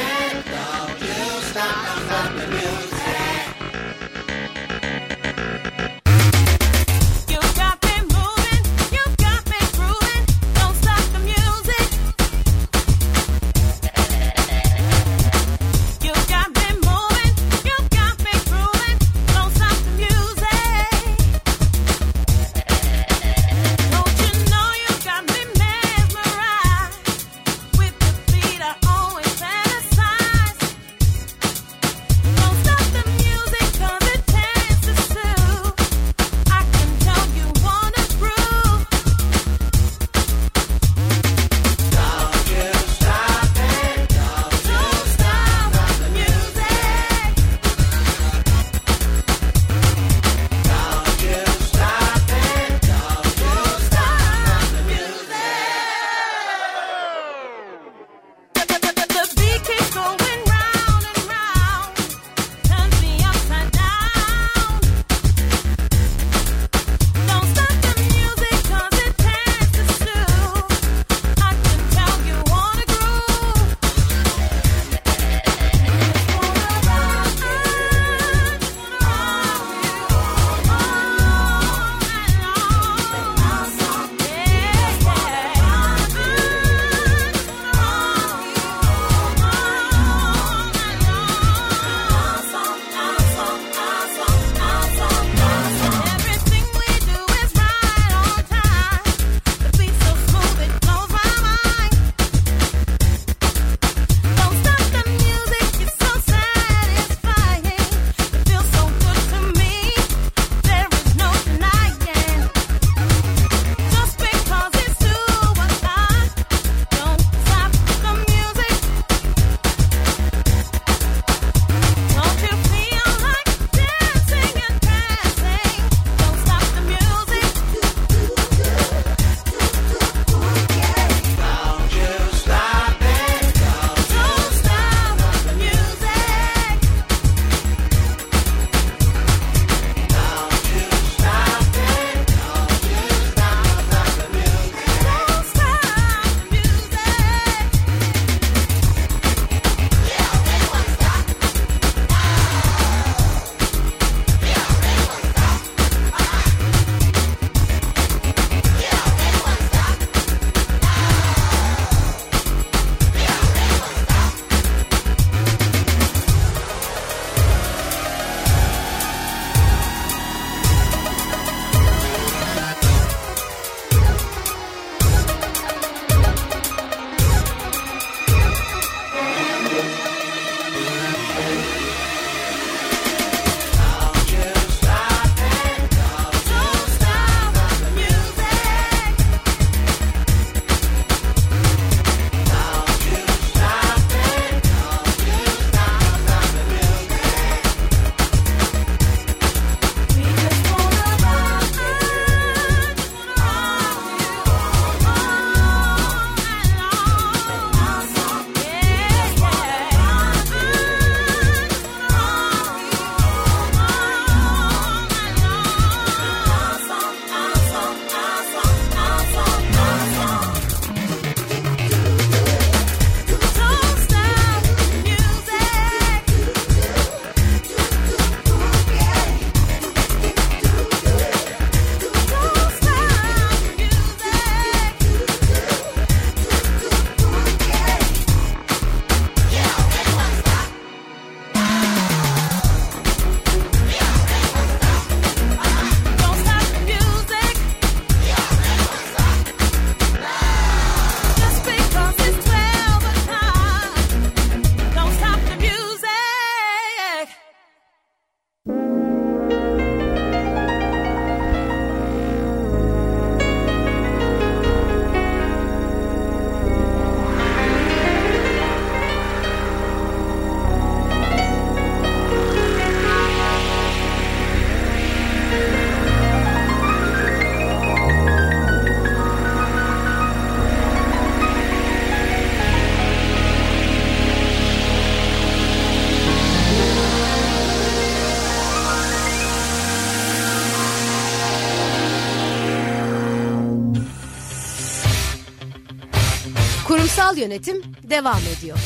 Kurumsal yönetim devam ediyor.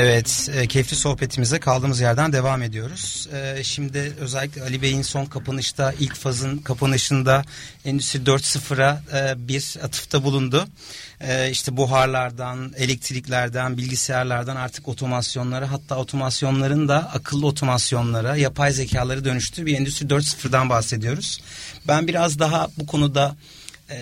Evet, e, keyifli sohbetimize kaldığımız yerden devam ediyoruz. E, şimdi özellikle Ali Bey'in son kapanışta, ilk fazın kapanışında Endüstri 4.0'a e, bir atıfta bulundu. E, işte buharlardan, elektriklerden, bilgisayarlardan artık otomasyonlara, hatta otomasyonların da akıllı otomasyonlara, yapay zekaları dönüştüğü bir Endüstri 4.0'dan bahsediyoruz. Ben biraz daha bu konuda... E,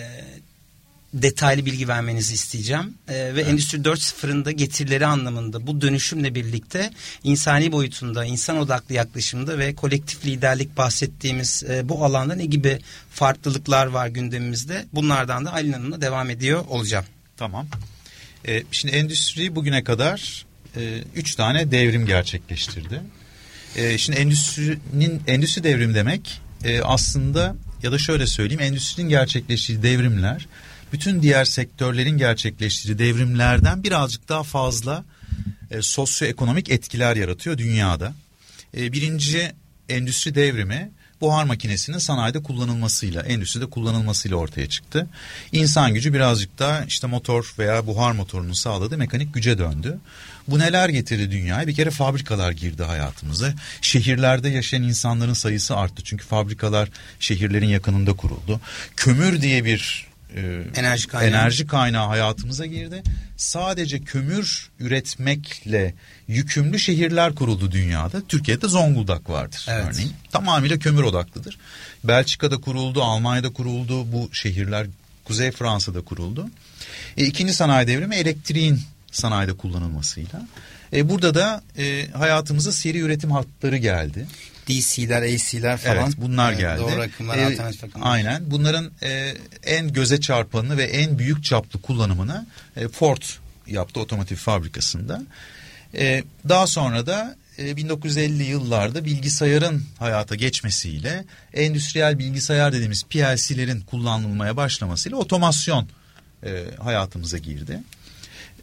detaylı bilgi vermenizi isteyeceğim. Ee, ve evet. Endüstri 4.0'ın da getirileri anlamında bu dönüşümle birlikte insani boyutunda, insan odaklı yaklaşımda ve kolektif liderlik bahsettiğimiz e, bu alanda ne gibi farklılıklar var gündemimizde? Bunlardan da Aylin Hanım'la devam ediyor olacağım. Tamam. Ee, şimdi endüstri bugüne kadar e, üç tane devrim gerçekleştirdi. E, şimdi endüstrinin endüstri devrim demek e, aslında ya da şöyle söyleyeyim endüstrinin gerçekleştiği devrimler bütün diğer sektörlerin gerçekleştirdiği devrimlerden birazcık daha fazla e, sosyoekonomik etkiler yaratıyor dünyada. E, birinci endüstri devrimi buhar makinesinin sanayide kullanılmasıyla, endüstride kullanılmasıyla ortaya çıktı. İnsan gücü birazcık daha işte motor veya buhar motorunun sağladığı mekanik güce döndü. Bu neler getirdi dünyaya? Bir kere fabrikalar girdi hayatımıza. Şehirlerde yaşayan insanların sayısı arttı. Çünkü fabrikalar şehirlerin yakınında kuruldu. Kömür diye bir e, enerji kaynağı. enerji kaynağı hayatımıza girdi. Sadece kömür üretmekle yükümlü şehirler kuruldu dünyada. Türkiye'de Zonguldak vardır evet. örneğin. Tamamıyla kömür odaklıdır. Belçika'da kuruldu, Almanya'da kuruldu bu şehirler. Kuzey Fransa'da kuruldu. E, ikinci sanayi devrimi elektriğin sanayide kullanılmasıyla. E, burada da e, hayatımıza seri üretim hatları geldi. DC'ler, AC'ler falan. Evet bunlar evet, geldi. Doğru akımlar, ee, alternatif akımlar. Aynen. Bunların e, en göze çarpanını ve en büyük çaplı kullanımını e, Ford yaptı otomotiv fabrikasında. E, daha sonra da 1950 e, yıllarda bilgisayarın hayata geçmesiyle endüstriyel bilgisayar dediğimiz PLC'lerin kullanılmaya başlamasıyla otomasyon e, hayatımıza girdi.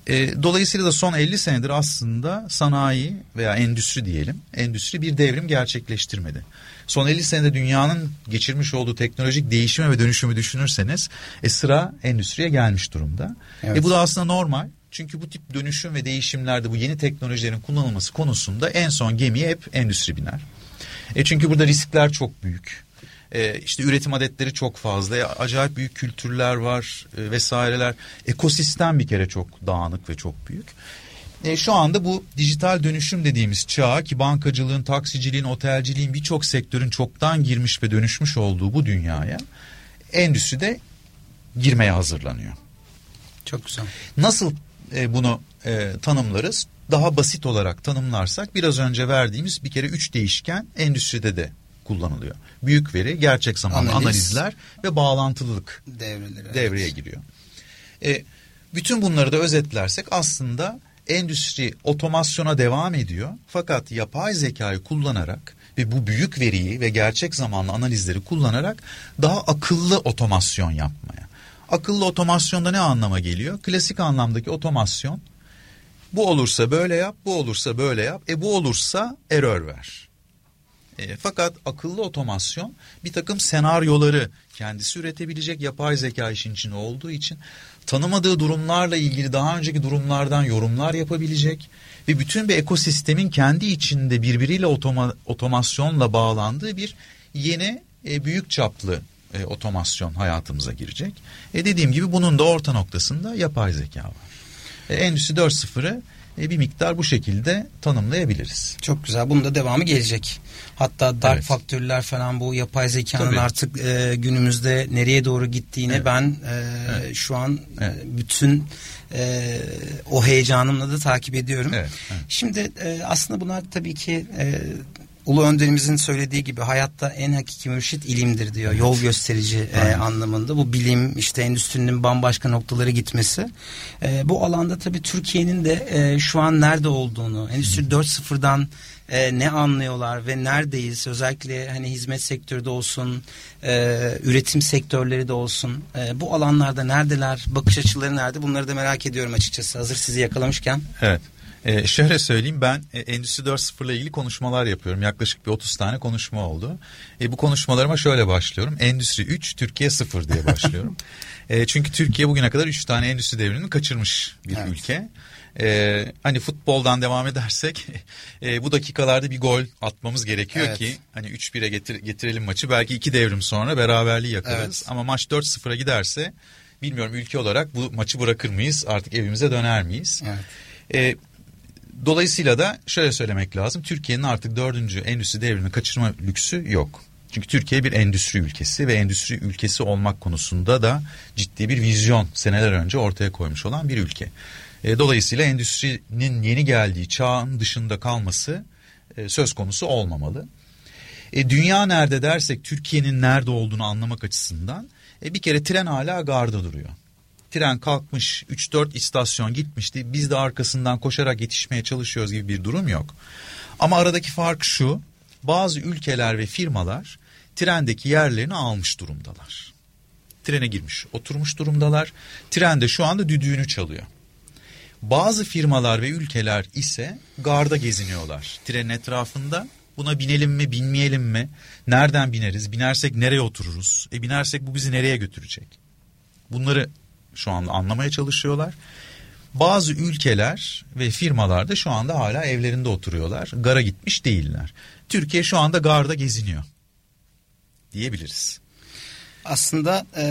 E, dolayısıyla da son 50 senedir aslında sanayi veya endüstri diyelim, endüstri bir devrim gerçekleştirmedi. Son 50 senede dünyanın geçirmiş olduğu teknolojik değişimi ve dönüşümü düşünürseniz e, sıra endüstriye gelmiş durumda. Evet. E, bu da aslında normal. Çünkü bu tip dönüşüm ve değişimlerde bu yeni teknolojilerin kullanılması konusunda en son gemiye hep endüstri biner. E çünkü burada riskler çok büyük. E, işte üretim adetleri çok fazla. E, acayip büyük kültürler var e, vesaireler. Ekosistem bir kere çok dağınık ve çok büyük. E, şu anda bu dijital dönüşüm dediğimiz çağ ki bankacılığın, taksiciliğin, otelciliğin birçok sektörün çoktan girmiş ve dönüşmüş olduğu bu dünyaya endüstride girmeye hazırlanıyor. Çok güzel. Nasıl e, bunu e, tanımlarız? Daha basit olarak tanımlarsak biraz önce verdiğimiz bir kere üç değişken endüstride de kullanılıyor. Büyük veri, gerçek zamanlı Analiz, analizler ve bağlantılılık devreleri, devreye evet. giriyor. E, bütün bunları da özetlersek aslında endüstri otomasyona devam ediyor. Fakat yapay zekayı kullanarak ve bu büyük veriyi ve gerçek zamanlı analizleri kullanarak daha akıllı otomasyon yapmaya. Akıllı otomasyonda ne anlama geliyor? Klasik anlamdaki otomasyon bu olursa böyle yap, bu olursa böyle yap, e bu olursa error ver. E, fakat akıllı otomasyon bir takım senaryoları kendisi üretebilecek yapay zeka işin içinde olduğu için tanımadığı durumlarla ilgili daha önceki durumlardan yorumlar yapabilecek ve bütün bir ekosistemin kendi içinde birbiriyle otoma, otomasyonla bağlandığı bir yeni e, büyük çaplı e, otomasyon hayatımıza girecek. E, dediğim gibi bunun da orta noktasında yapay zeka var. E, Endüstri 4.0'ı e, bir miktar bu şekilde tanımlayabiliriz. Çok güzel. Bunun da devamı gelecek. Hatta dark evet. faktörler falan bu yapay zekanın Tabii. artık e, günümüzde nereye doğru gittiğine evet. ben e, evet. şu an evet. bütün e, o heyecanımla da takip ediyorum. Evet. Evet. Şimdi e, aslında bunlar tabii ki e, Ulu Önderimizin söylediği gibi hayatta en hakiki mürşit ilimdir diyor. Yol gösterici e, anlamında. Bu bilim işte endüstrinin bambaşka noktaları gitmesi. E, bu alanda tabii Türkiye'nin de e, şu an nerede olduğunu, Endüstri 4.0'dan e, ne anlıyorlar ve neredeyiz? Özellikle hani hizmet sektörü de olsun, e, üretim sektörleri de olsun. E, bu alanlarda neredeler? Bakış açıları nerede? Bunları da merak ediyorum açıkçası. Hazır sizi yakalamışken. Evet. Ee, şöyle söyleyeyim ben e, Endüstri 4.0 ile ilgili konuşmalar yapıyorum. Yaklaşık bir 30 tane konuşma oldu. E, bu konuşmalarıma şöyle başlıyorum. Endüstri 3, Türkiye 0 diye başlıyorum. <laughs> e, çünkü Türkiye bugüne kadar 3 tane endüstri devrimini kaçırmış bir evet. ülke. Ee, hani futboldan devam edersek <laughs> e, bu dakikalarda bir gol atmamız gerekiyor evet. ki hani 3-1'e getir, getirelim maçı. Belki iki devrim sonra beraberliği yakalarız. Evet. Ama maç 4-0'a giderse bilmiyorum ülke olarak bu maçı bırakır mıyız? Artık evimize döner miyiz? Evet. Ee, dolayısıyla da şöyle söylemek lazım. Türkiye'nin artık dördüncü endüstri devrini kaçırma lüksü yok. Çünkü Türkiye bir endüstri ülkesi ve endüstri ülkesi olmak konusunda da ciddi bir vizyon seneler önce ortaya koymuş olan bir ülke. E, dolayısıyla endüstrinin yeni geldiği çağın dışında kalması e, söz konusu olmamalı. E, dünya nerede dersek Türkiye'nin nerede olduğunu anlamak açısından e, bir kere tren hala garda duruyor. Tren kalkmış 3-4 istasyon gitmişti biz de arkasından koşarak yetişmeye çalışıyoruz gibi bir durum yok. Ama aradaki fark şu bazı ülkeler ve firmalar trendeki yerlerini almış durumdalar. Trene girmiş oturmuş durumdalar. Tren de şu anda düdüğünü çalıyor. Bazı firmalar ve ülkeler ise garda geziniyorlar trenin etrafında. Buna binelim mi binmeyelim mi? Nereden bineriz? Binersek nereye otururuz? E binersek bu bizi nereye götürecek? Bunları şu anda anlamaya çalışıyorlar. Bazı ülkeler ve firmalar da şu anda hala evlerinde oturuyorlar. Gara gitmiş değiller. Türkiye şu anda garda geziniyor diyebiliriz. Aslında e,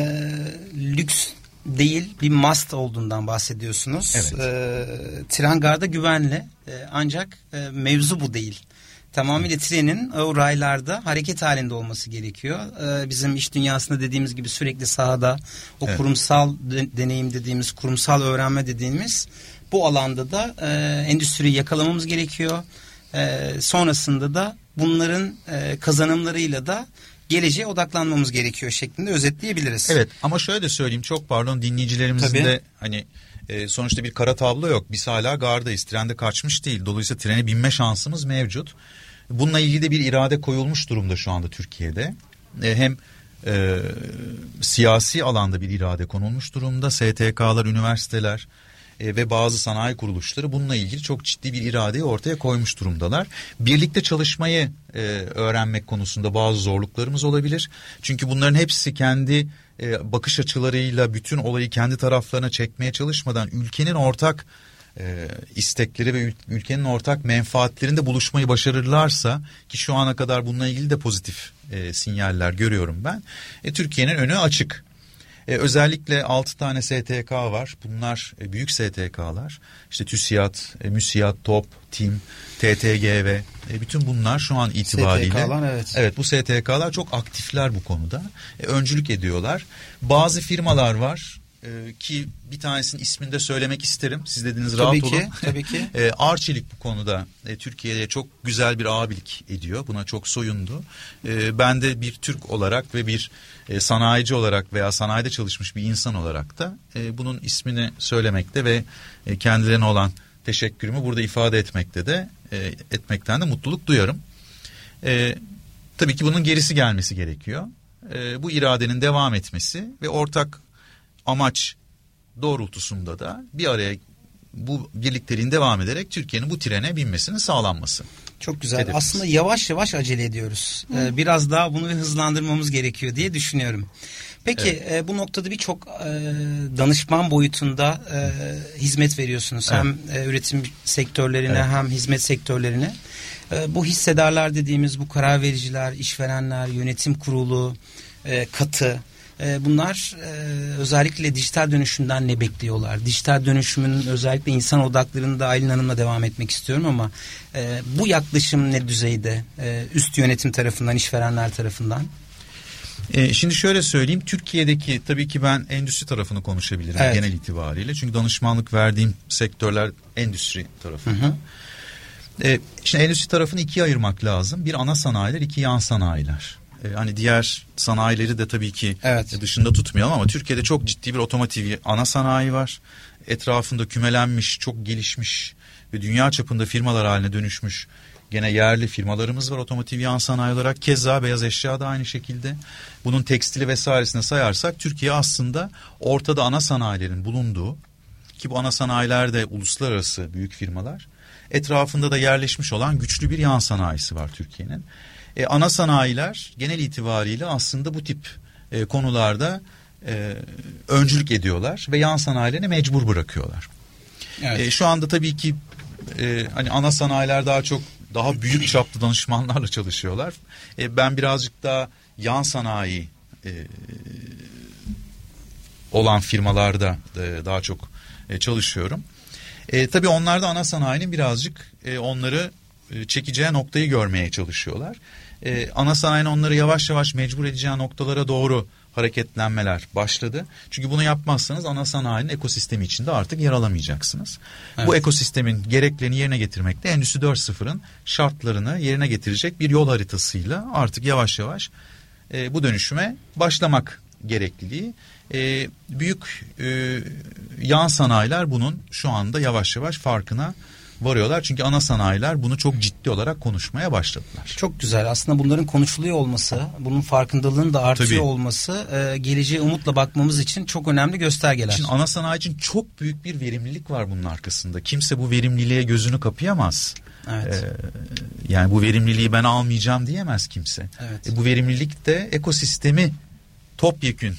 lüks değil bir must olduğundan bahsediyorsunuz. Evet. E, tren garda güvenli e, ancak e, mevzu bu değil. Tamamıyla trenin o raylarda hareket halinde olması gerekiyor. Ee, bizim iş dünyasında dediğimiz gibi sürekli sahada o evet. kurumsal de, deneyim dediğimiz, kurumsal öğrenme dediğimiz bu alanda da e, endüstriyi yakalamamız gerekiyor. E, sonrasında da bunların e, kazanımlarıyla da geleceğe odaklanmamız gerekiyor şeklinde özetleyebiliriz. Evet ama şöyle de söyleyeyim çok pardon dinleyicilerimizin Tabii. de hani e, sonuçta bir kara tablo yok. Biz hala gardayız. Trende kaçmış değil. Dolayısıyla trene binme şansımız mevcut. Bununla ilgili de bir irade koyulmuş durumda şu anda Türkiye'de. E, hem e, siyasi alanda bir irade konulmuş durumda. STK'lar, üniversiteler, e, ve bazı sanayi kuruluşları bununla ilgili çok ciddi bir iradeyi ortaya koymuş durumdalar. Birlikte çalışmayı e, öğrenmek konusunda bazı zorluklarımız olabilir. Çünkü bunların hepsi kendi e, bakış açılarıyla bütün olayı kendi taraflarına çekmeye çalışmadan ülkenin ortak istekleri ve ülkenin ortak menfaatlerinde buluşmayı başarırlarsa ki şu ana kadar bununla ilgili de pozitif e, sinyaller görüyorum ben. E, Türkiye'nin önü açık. E, özellikle 6 tane STK var. Bunlar e, büyük STK'lar. İşte TÜSİAD, e, MÜSİAD, TOP, TİM, TTGV. E, bütün bunlar şu an itibariyle. STK'lar evet. Evet bu STK'lar çok aktifler bu konuda. E, öncülük ediyorlar. Bazı firmalar var ee, ki bir tanesinin ismini de söylemek isterim. Siz dediniz rahat tabii olun. Ki, tabii ki. <laughs> e, Arçelik bu konuda e, Türkiye'de çok güzel bir abilik ediyor. Buna çok soyundu. E, ben de bir Türk olarak ve bir e, sanayici olarak veya sanayide çalışmış bir insan olarak da e, bunun ismini söylemekte ve e, kendilerine olan teşekkürümü burada ifade etmekte de e, etmekten de mutluluk duyarım. E, tabii ki bunun gerisi gelmesi gerekiyor. E, bu iradenin devam etmesi ve ortak amaç doğrultusunda da bir araya bu birlikteliğin devam ederek Türkiye'nin bu trene binmesinin sağlanması. Çok güzel. Hedefimiz. Aslında yavaş yavaş acele ediyoruz. Ee, biraz daha bunu hızlandırmamız gerekiyor diye düşünüyorum. Peki evet. e, bu noktada birçok e, danışman boyutunda e, hizmet veriyorsunuz. Evet. Hem e, üretim sektörlerine evet. hem hizmet sektörlerine. E, bu hissedarlar dediğimiz bu karar vericiler, işverenler, yönetim kurulu, e, katı bunlar e, özellikle dijital dönüşümden ne bekliyorlar? Dijital dönüşümün özellikle insan odaklarında Aylin Hanım'la devam etmek istiyorum ama e, bu yaklaşım ne düzeyde? E, üst yönetim tarafından, işverenler tarafından? şimdi şöyle söyleyeyim Türkiye'deki tabii ki ben endüstri tarafını konuşabilirim evet. genel itibariyle. Çünkü danışmanlık verdiğim sektörler endüstri tarafı. Hı hı. şimdi endüstri tarafını ikiye ayırmak lazım. Bir ana sanayiler, iki yan sanayiler hani diğer sanayileri de tabii ki evet. dışında tutmayalım ama Türkiye'de çok ciddi bir otomotiv ana sanayi var. Etrafında kümelenmiş, çok gelişmiş ve dünya çapında firmalar haline dönüşmüş gene yerli firmalarımız var otomotiv yan sanayi olarak. Keza beyaz eşya da aynı şekilde. Bunun tekstili vesairesine sayarsak Türkiye aslında ortada ana sanayilerin bulunduğu ki bu ana sanayilerde uluslararası büyük firmalar etrafında da yerleşmiş olan güçlü bir yan sanayisi var Türkiye'nin. E, ana sanayiler genel itibariyle aslında bu tip e, konularda e, öncülük ediyorlar ve yan sanayilerini mecbur bırakıyorlar. Evet. E, şu anda tabii ki e, hani ana sanayiler daha çok daha büyük çaplı danışmanlarla çalışıyorlar. E, ben birazcık daha yan sanayi e, olan firmalarda e, daha çok e, çalışıyorum. E, tabii onlar da ana sanayinin birazcık e, onları e, çekeceği noktayı görmeye çalışıyorlar. E, ana sanayinin onları yavaş yavaş mecbur edeceği noktalara doğru hareketlenmeler başladı. Çünkü bunu yapmazsanız ana sanayinin ekosistemi içinde artık yer alamayacaksınız. Evet. Bu ekosistemin gereklerini yerine getirmekte Endüstri 4.0'ın şartlarını yerine getirecek bir yol haritasıyla artık yavaş yavaş e, bu dönüşüme başlamak gerekliliği. E, büyük e, yan sanayiler bunun şu anda yavaş yavaş farkına varıyorlar. Çünkü ana sanayiler bunu çok ciddi olarak konuşmaya başladılar. Çok güzel. Aslında bunların konuşuluyor olması, bunun farkındalığının da artıyor Tabii. olması e, geleceğe umutla bakmamız için çok önemli göstergeler. Şimdi ana sanayi için çok büyük bir verimlilik var bunun arkasında. Kimse bu verimliliğe gözünü kapayamaz. Evet. Ee, yani bu verimliliği ben almayacağım diyemez kimse. Evet. E, bu verimlilik de ekosistemi topyekün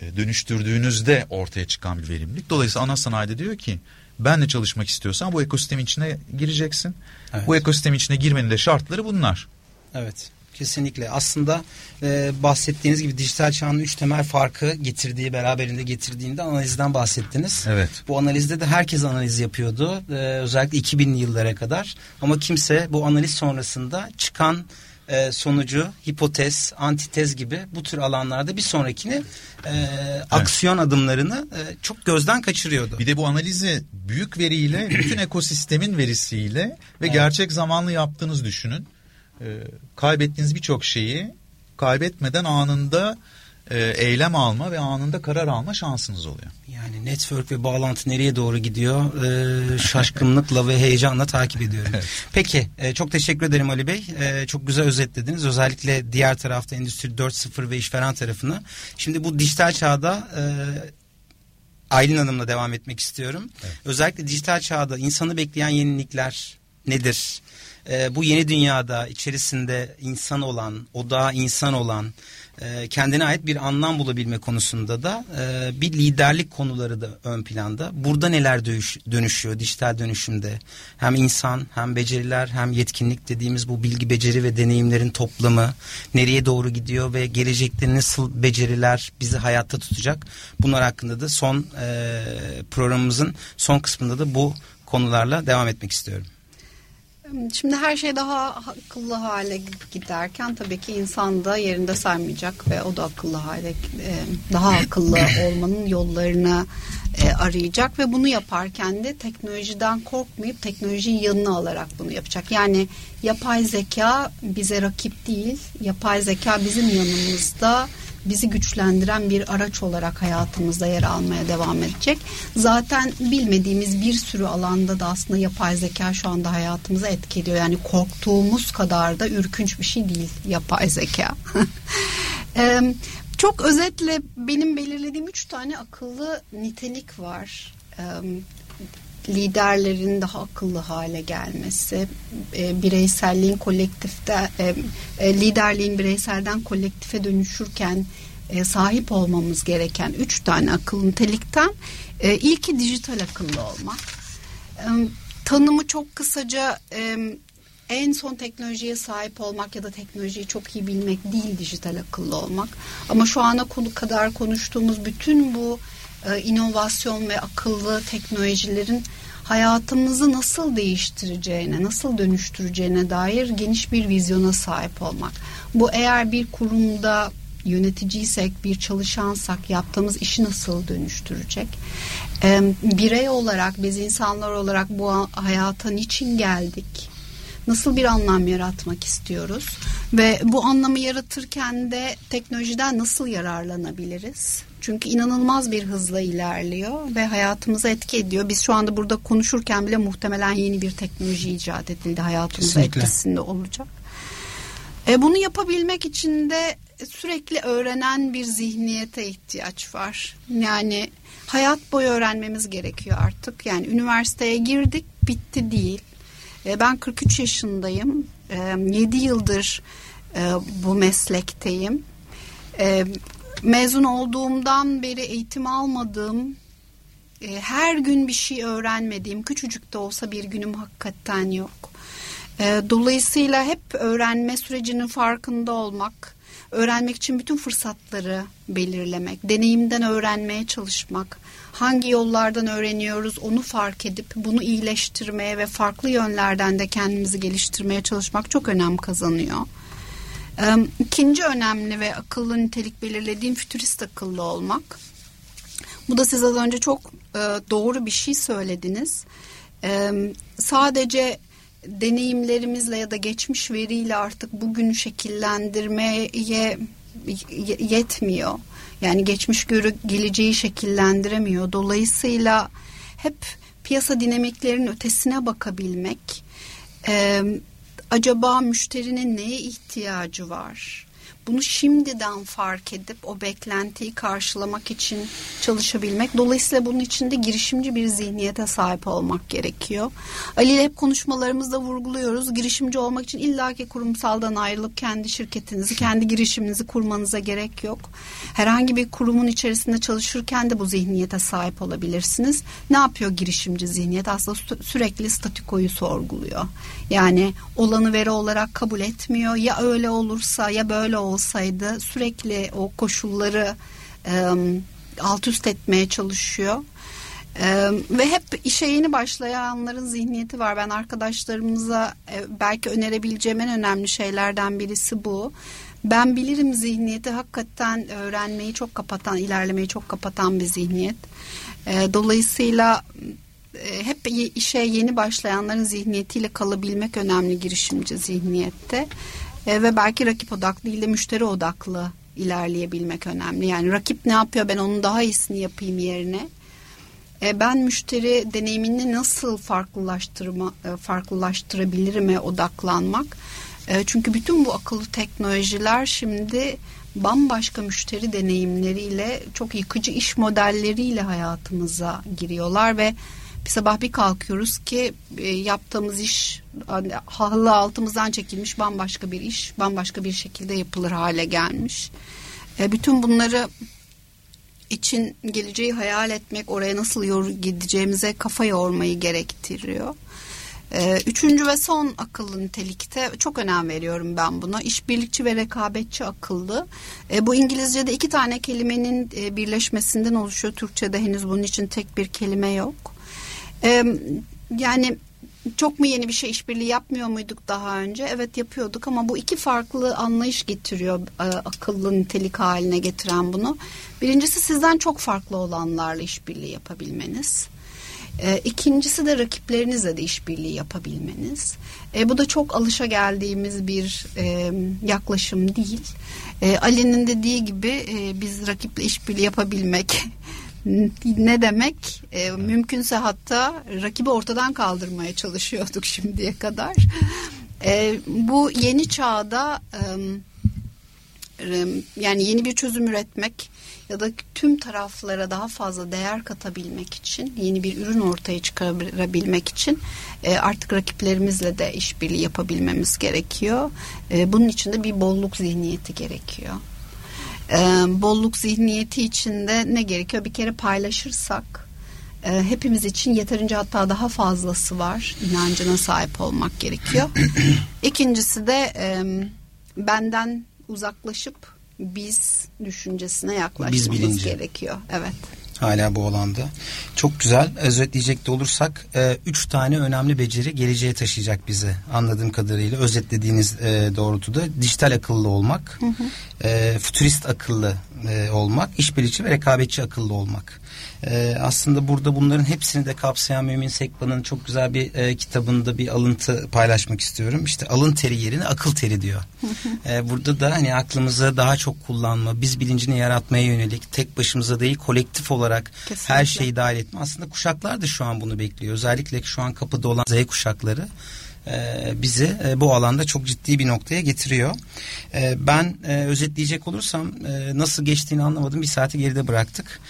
e, dönüştürdüğünüzde ortaya çıkan bir verimlilik. Dolayısıyla ana sanayide diyor ki benle çalışmak istiyorsan bu ekosistem içine gireceksin. Evet. Bu ekosistem içine girmenin de şartları bunlar. Evet. Kesinlikle. Aslında e, bahsettiğiniz gibi dijital çağın üç temel farkı getirdiği, beraberinde getirdiğinde analizden bahsettiniz. Evet. Bu analizde de herkes analiz yapıyordu. E, özellikle 2000'li yıllara kadar. Ama kimse bu analiz sonrasında çıkan e, sonucu, hipotez, antitez gibi bu tür alanlarda bir sonrakini e, evet. aksiyon adımlarını e, çok gözden kaçırıyordu. Bir de bu analizi büyük veriyle, <clears throat> bütün ekosistemin verisiyle ve evet. gerçek zamanlı yaptığınız düşünün. E, kaybettiğiniz birçok şeyi kaybetmeden anında eylem alma ve anında karar alma şansınız oluyor. Yani network ve bağlantı nereye doğru gidiyor e, şaşkınlıkla ve heyecanla takip ediyorum. Evet. Peki e, çok teşekkür ederim Ali Bey. E, çok güzel özetlediniz. Özellikle diğer tarafta Endüstri 4.0 ve işveren tarafını. Şimdi bu dijital çağda e, Aylin Hanım'la devam etmek istiyorum. Evet. Özellikle dijital çağda insanı bekleyen yenilikler nedir? E, bu yeni dünyada içerisinde insan olan, odağa insan olan e, kendine ait bir anlam bulabilme konusunda da e, bir liderlik konuları da ön planda. Burada neler dönüş, dönüşüyor dijital dönüşümde? Hem insan hem beceriler hem yetkinlik dediğimiz bu bilgi beceri ve deneyimlerin toplamı nereye doğru gidiyor ve gelecekte nasıl beceriler bizi hayatta tutacak? Bunlar hakkında da son e, programımızın son kısmında da bu konularla devam etmek istiyorum. Şimdi her şey daha akıllı hale giderken tabii ki insan da yerinde saymayacak ve o da akıllı hale e, daha akıllı <coughs> olmanın yollarını e, arayacak ve bunu yaparken de teknolojiden korkmayıp teknolojiyi yanına alarak bunu yapacak. Yani yapay zeka bize rakip değil, yapay zeka bizim yanımızda bizi güçlendiren bir araç olarak hayatımızda yer almaya devam edecek. Zaten bilmediğimiz bir sürü alanda da aslında yapay zeka şu anda hayatımıza etki ediyor. Yani korktuğumuz kadar da ürkünç bir şey değil yapay zeka. <laughs> çok özetle benim belirlediğim üç tane akıllı nitelik var liderlerin daha akıllı hale gelmesi, e, bireyselliğin kolektifte, e, e, liderliğin bireyselden kolektife dönüşürken e, sahip olmamız gereken üç tane akıllı nitelikten e, ilki dijital akıllı olmak. E, tanımı çok kısaca e, en son teknolojiye sahip olmak ya da teknolojiyi çok iyi bilmek değil dijital akıllı olmak. Ama şu ana kadar konuştuğumuz bütün bu e, inovasyon ve akıllı teknolojilerin hayatımızı nasıl değiştireceğine, nasıl dönüştüreceğine dair geniş bir vizyona sahip olmak. Bu eğer bir kurumda yöneticiysek, bir çalışansak yaptığımız işi nasıl dönüştürecek? Ee, birey olarak, biz insanlar olarak bu hayata niçin geldik? Nasıl bir anlam yaratmak istiyoruz? Ve bu anlamı yaratırken de teknolojiden nasıl yararlanabiliriz? Çünkü inanılmaz bir hızla ilerliyor ve hayatımıza etki ediyor. Biz şu anda burada konuşurken bile muhtemelen yeni bir teknoloji icat edildi. Kesinlikle. etkisinde olacak. E, bunu yapabilmek için de sürekli öğrenen bir zihniyete ihtiyaç var. Yani hayat boyu öğrenmemiz gerekiyor artık. Yani üniversiteye girdik bitti değil. E, ben 43 yaşındayım. E, 7 yıldır e, bu meslekteyim. E, mezun olduğumdan beri eğitim almadığım, her gün bir şey öğrenmediğim, küçücük de olsa bir günüm hakikaten yok. Dolayısıyla hep öğrenme sürecinin farkında olmak, öğrenmek için bütün fırsatları belirlemek, deneyimden öğrenmeye çalışmak, hangi yollardan öğreniyoruz onu fark edip bunu iyileştirmeye ve farklı yönlerden de kendimizi geliştirmeye çalışmak çok önem kazanıyor. İkinci önemli ve akıllı nitelik belirlediğim fütürist akıllı olmak. Bu da siz az önce çok e, doğru bir şey söylediniz. Sadece deneyimlerimizle ya da geçmiş veriyle artık bugünü şekillendirmeye yetmiyor. Yani geçmiş görü geleceği şekillendiremiyor. Dolayısıyla hep piyasa dinamiklerinin ötesine bakabilmek, e, acaba müşterinin neye ihtiyacı var? Bunu şimdiden fark edip o beklentiyi karşılamak için çalışabilmek. Dolayısıyla bunun için de girişimci bir zihniyete sahip olmak gerekiyor. Ali ile hep konuşmalarımızda vurguluyoruz. Girişimci olmak için illaki kurumsaldan ayrılıp kendi şirketinizi, kendi girişiminizi kurmanıza gerek yok. Herhangi bir kurumun içerisinde çalışırken de bu zihniyete sahip olabilirsiniz. Ne yapıyor girişimci zihniyet? Aslında sürekli statükoyu sorguluyor. Yani olanı veri olarak kabul etmiyor. Ya öyle olursa ya böyle olsaydı sürekli o koşulları e, alt üst etmeye çalışıyor. Ee, ve hep işe yeni başlayanların zihniyeti var. Ben arkadaşlarımıza e, belki önerebileceğim en önemli şeylerden birisi bu. Ben bilirim zihniyeti hakikaten öğrenmeyi çok kapatan, ilerlemeyi çok kapatan bir zihniyet. E, dolayısıyla hep işe yeni başlayanların zihniyetiyle kalabilmek önemli girişimci zihniyette e, ve belki rakip odaklı değil de müşteri odaklı ilerleyebilmek önemli. Yani rakip ne yapıyor ben onun daha iyisini yapayım yerine. E, ben müşteri deneyimini nasıl farklılaştırma e, farklılaştırabilirime odaklanmak. E, çünkü bütün bu akıllı teknolojiler şimdi bambaşka müşteri deneyimleriyle çok yıkıcı iş modelleriyle hayatımıza giriyorlar ve bir sabah bir kalkıyoruz ki e, yaptığımız iş hani, halı altımızdan çekilmiş bambaşka bir iş bambaşka bir şekilde yapılır hale gelmiş. E, bütün bunları için geleceği hayal etmek oraya nasıl gideceğimize kafa yormayı gerektiriyor. E, üçüncü ve son akıllı nitelikte çok önem veriyorum ben buna. İşbirlikçi ve rekabetçi akıllı. E, bu İngilizce'de iki tane kelimenin e, birleşmesinden oluşuyor. Türkçe'de henüz bunun için tek bir kelime yok. Yani çok mu yeni bir şey işbirliği yapmıyor muyduk daha önce? Evet yapıyorduk ama bu iki farklı anlayış getiriyor e, akıllı nitelik haline getiren bunu. Birincisi sizden çok farklı olanlarla işbirliği yapabilmeniz. E, ikincisi de rakiplerinizle de işbirliği yapabilmeniz. E, bu da çok alışa geldiğimiz bir e, yaklaşım değil. E, Ali'nin dediği gibi e, biz rakiple işbirliği yapabilmek <laughs> ne demek? E, mümkünse hatta rakibi ortadan kaldırmaya çalışıyorduk <laughs> şimdiye kadar. E, bu yeni çağda e, yani yeni bir çözüm üretmek ya da tüm taraflara daha fazla değer katabilmek için yeni bir ürün ortaya çıkarabilmek için e, artık rakiplerimizle de işbirliği yapabilmemiz gerekiyor. E, bunun için de bir bolluk zihniyeti gerekiyor e, bolluk zihniyeti içinde ne gerekiyor? Bir kere paylaşırsak e, hepimiz için yeterince hatta daha fazlası var inancına sahip olmak gerekiyor. <clears throat> İkincisi de e, benden uzaklaşıp biz düşüncesine yaklaşmamız biz gerekiyor. Evet hala bu alanda. Çok güzel. Özetleyecek de olursak e, üç tane önemli beceri geleceğe taşıyacak bizi anladığım kadarıyla özetlediğiniz e, doğrultuda dijital akıllı olmak, hı hı. E, futurist akıllı e, olmak, işbirlikçi ve rekabetçi akıllı olmak. E, aslında burada bunların hepsini de kapsayan Mümin Sekban'ın çok güzel bir e, kitabında bir alıntı paylaşmak istiyorum. İşte alın teri yerine akıl teri diyor. <laughs> e, burada da hani aklımızı daha çok kullanma, biz bilincini yaratmaya yönelik tek başımıza değil kolektif olarak Kesinlikle. her şeyi dahil etme. Aslında kuşaklar da şu an bunu bekliyor. Özellikle şu an kapıda olan Z kuşakları bizi e, bu alanda çok ciddi bir noktaya getiriyor. E, ben özetleyecek olursam nasıl geçtiğini anlamadım. Bir saati geride bıraktık.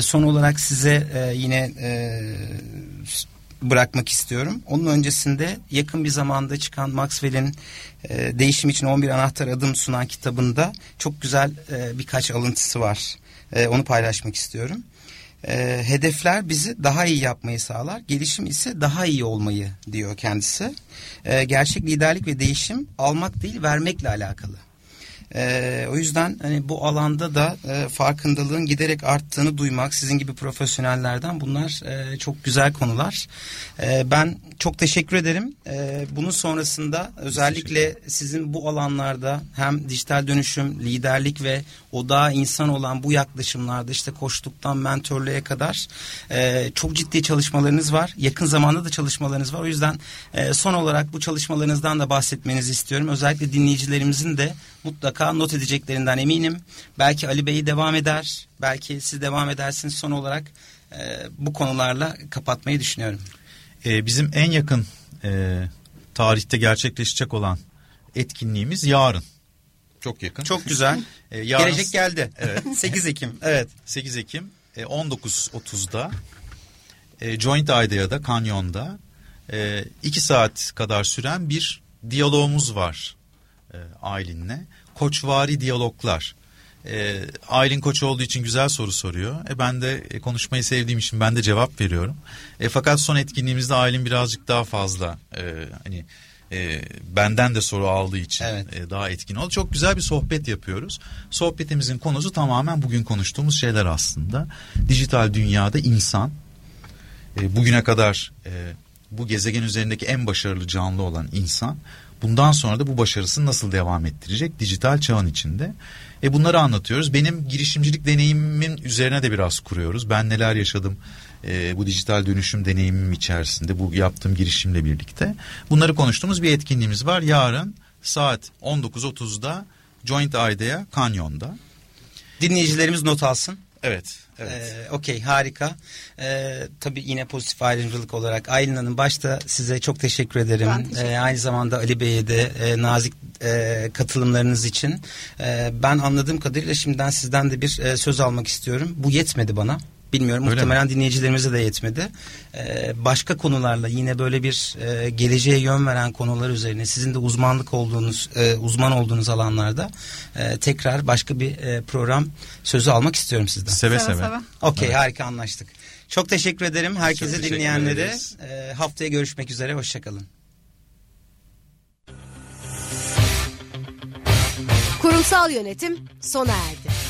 Son olarak size yine bırakmak istiyorum. Onun öncesinde yakın bir zamanda çıkan Maxwell'in e, Değişim için 11 Anahtar Adım sunan kitabında çok güzel e, birkaç alıntısı var. E, onu paylaşmak istiyorum. E, hedefler bizi daha iyi yapmayı sağlar. Gelişim ise daha iyi olmayı diyor kendisi. E, gerçek liderlik ve değişim almak değil vermekle alakalı. E, o yüzden hani bu alanda da e, farkındalığın giderek arttığını duymak sizin gibi profesyonellerden bunlar e, çok güzel konular. E, ben çok teşekkür ederim. E, bunun sonrasında özellikle sizin bu alanlarda hem dijital dönüşüm, liderlik ve odağa insan olan bu yaklaşımlarda işte koçluktan mentörlüğe kadar e, çok ciddi çalışmalarınız var. Yakın zamanda da çalışmalarınız var. O yüzden e, son olarak bu çalışmalarınızdan da bahsetmenizi istiyorum. Özellikle dinleyicilerimizin de mutlaka not edeceklerinden eminim. Belki Ali Bey devam eder. Belki siz devam edersiniz son olarak e, bu konularla kapatmayı düşünüyorum. Ee, bizim en yakın e, tarihte gerçekleşecek olan etkinliğimiz yarın. Çok yakın. Çok güzel. Ee, yarın, Gelecek geldi. Evet. <laughs> 8 Ekim. Evet. 8 Ekim e, 19.30'da e, Joint Idea'da, Kanyon'da e, 2 saat kadar süren bir diyalogumuz var e, Aylin'le. Koçvari diyaloglar. E, Aylin koç olduğu için güzel soru soruyor. E, ben de e, konuşmayı sevdiğim için ben de cevap veriyorum. E, fakat son etkinliğimizde Aylin birazcık daha fazla e, hani e, benden de soru aldığı için Evet. e, daha etkin oldu. Çok güzel bir sohbet yapıyoruz. Sohbetimizin konusu tamamen bugün konuştuğumuz şeyler aslında. Dijital dünyada insan e, bugüne kadar e, bu gezegen üzerindeki en başarılı canlı olan insan bundan sonra da bu başarısını nasıl devam ettirecek dijital çağın içinde. E bunları anlatıyoruz. Benim girişimcilik deneyimimin üzerine de biraz kuruyoruz. Ben neler yaşadım e, bu dijital dönüşüm deneyimim içerisinde bu yaptığım girişimle birlikte. Bunları konuştuğumuz bir etkinliğimiz var. Yarın saat 19.30'da Joint Idea Kanyon'da. Dinleyicilerimiz not alsın. Evet. Evet. Ee, Okey harika. Ee, tabii yine pozitif ayrımcılık olarak Aylin Hanım başta size çok teşekkür ederim. Ben teşekkür Ee, aynı zamanda Ali Bey'e de e, nazik e, katılımlarınız için. Ee, ben anladığım kadarıyla şimdiden sizden de bir e, söz almak istiyorum. Bu yetmedi bana. Bilmiyorum Öyle muhtemelen dinleyicilerimize de yetmedi. Ee, başka konularla yine böyle bir e, geleceğe yön veren konular üzerine sizin de uzmanlık olduğunuz e, uzman olduğunuz alanlarda e, tekrar başka bir e, program sözü almak istiyorum sizden. Seve Seve seve. seve. Okey Evet. harika anlaştık. Çok teşekkür ederim herkese teşekkür dinleyenlere. ederiz. E, haftaya görüşmek üzere hoşçakalın. Kurumsal yönetim sona erdi.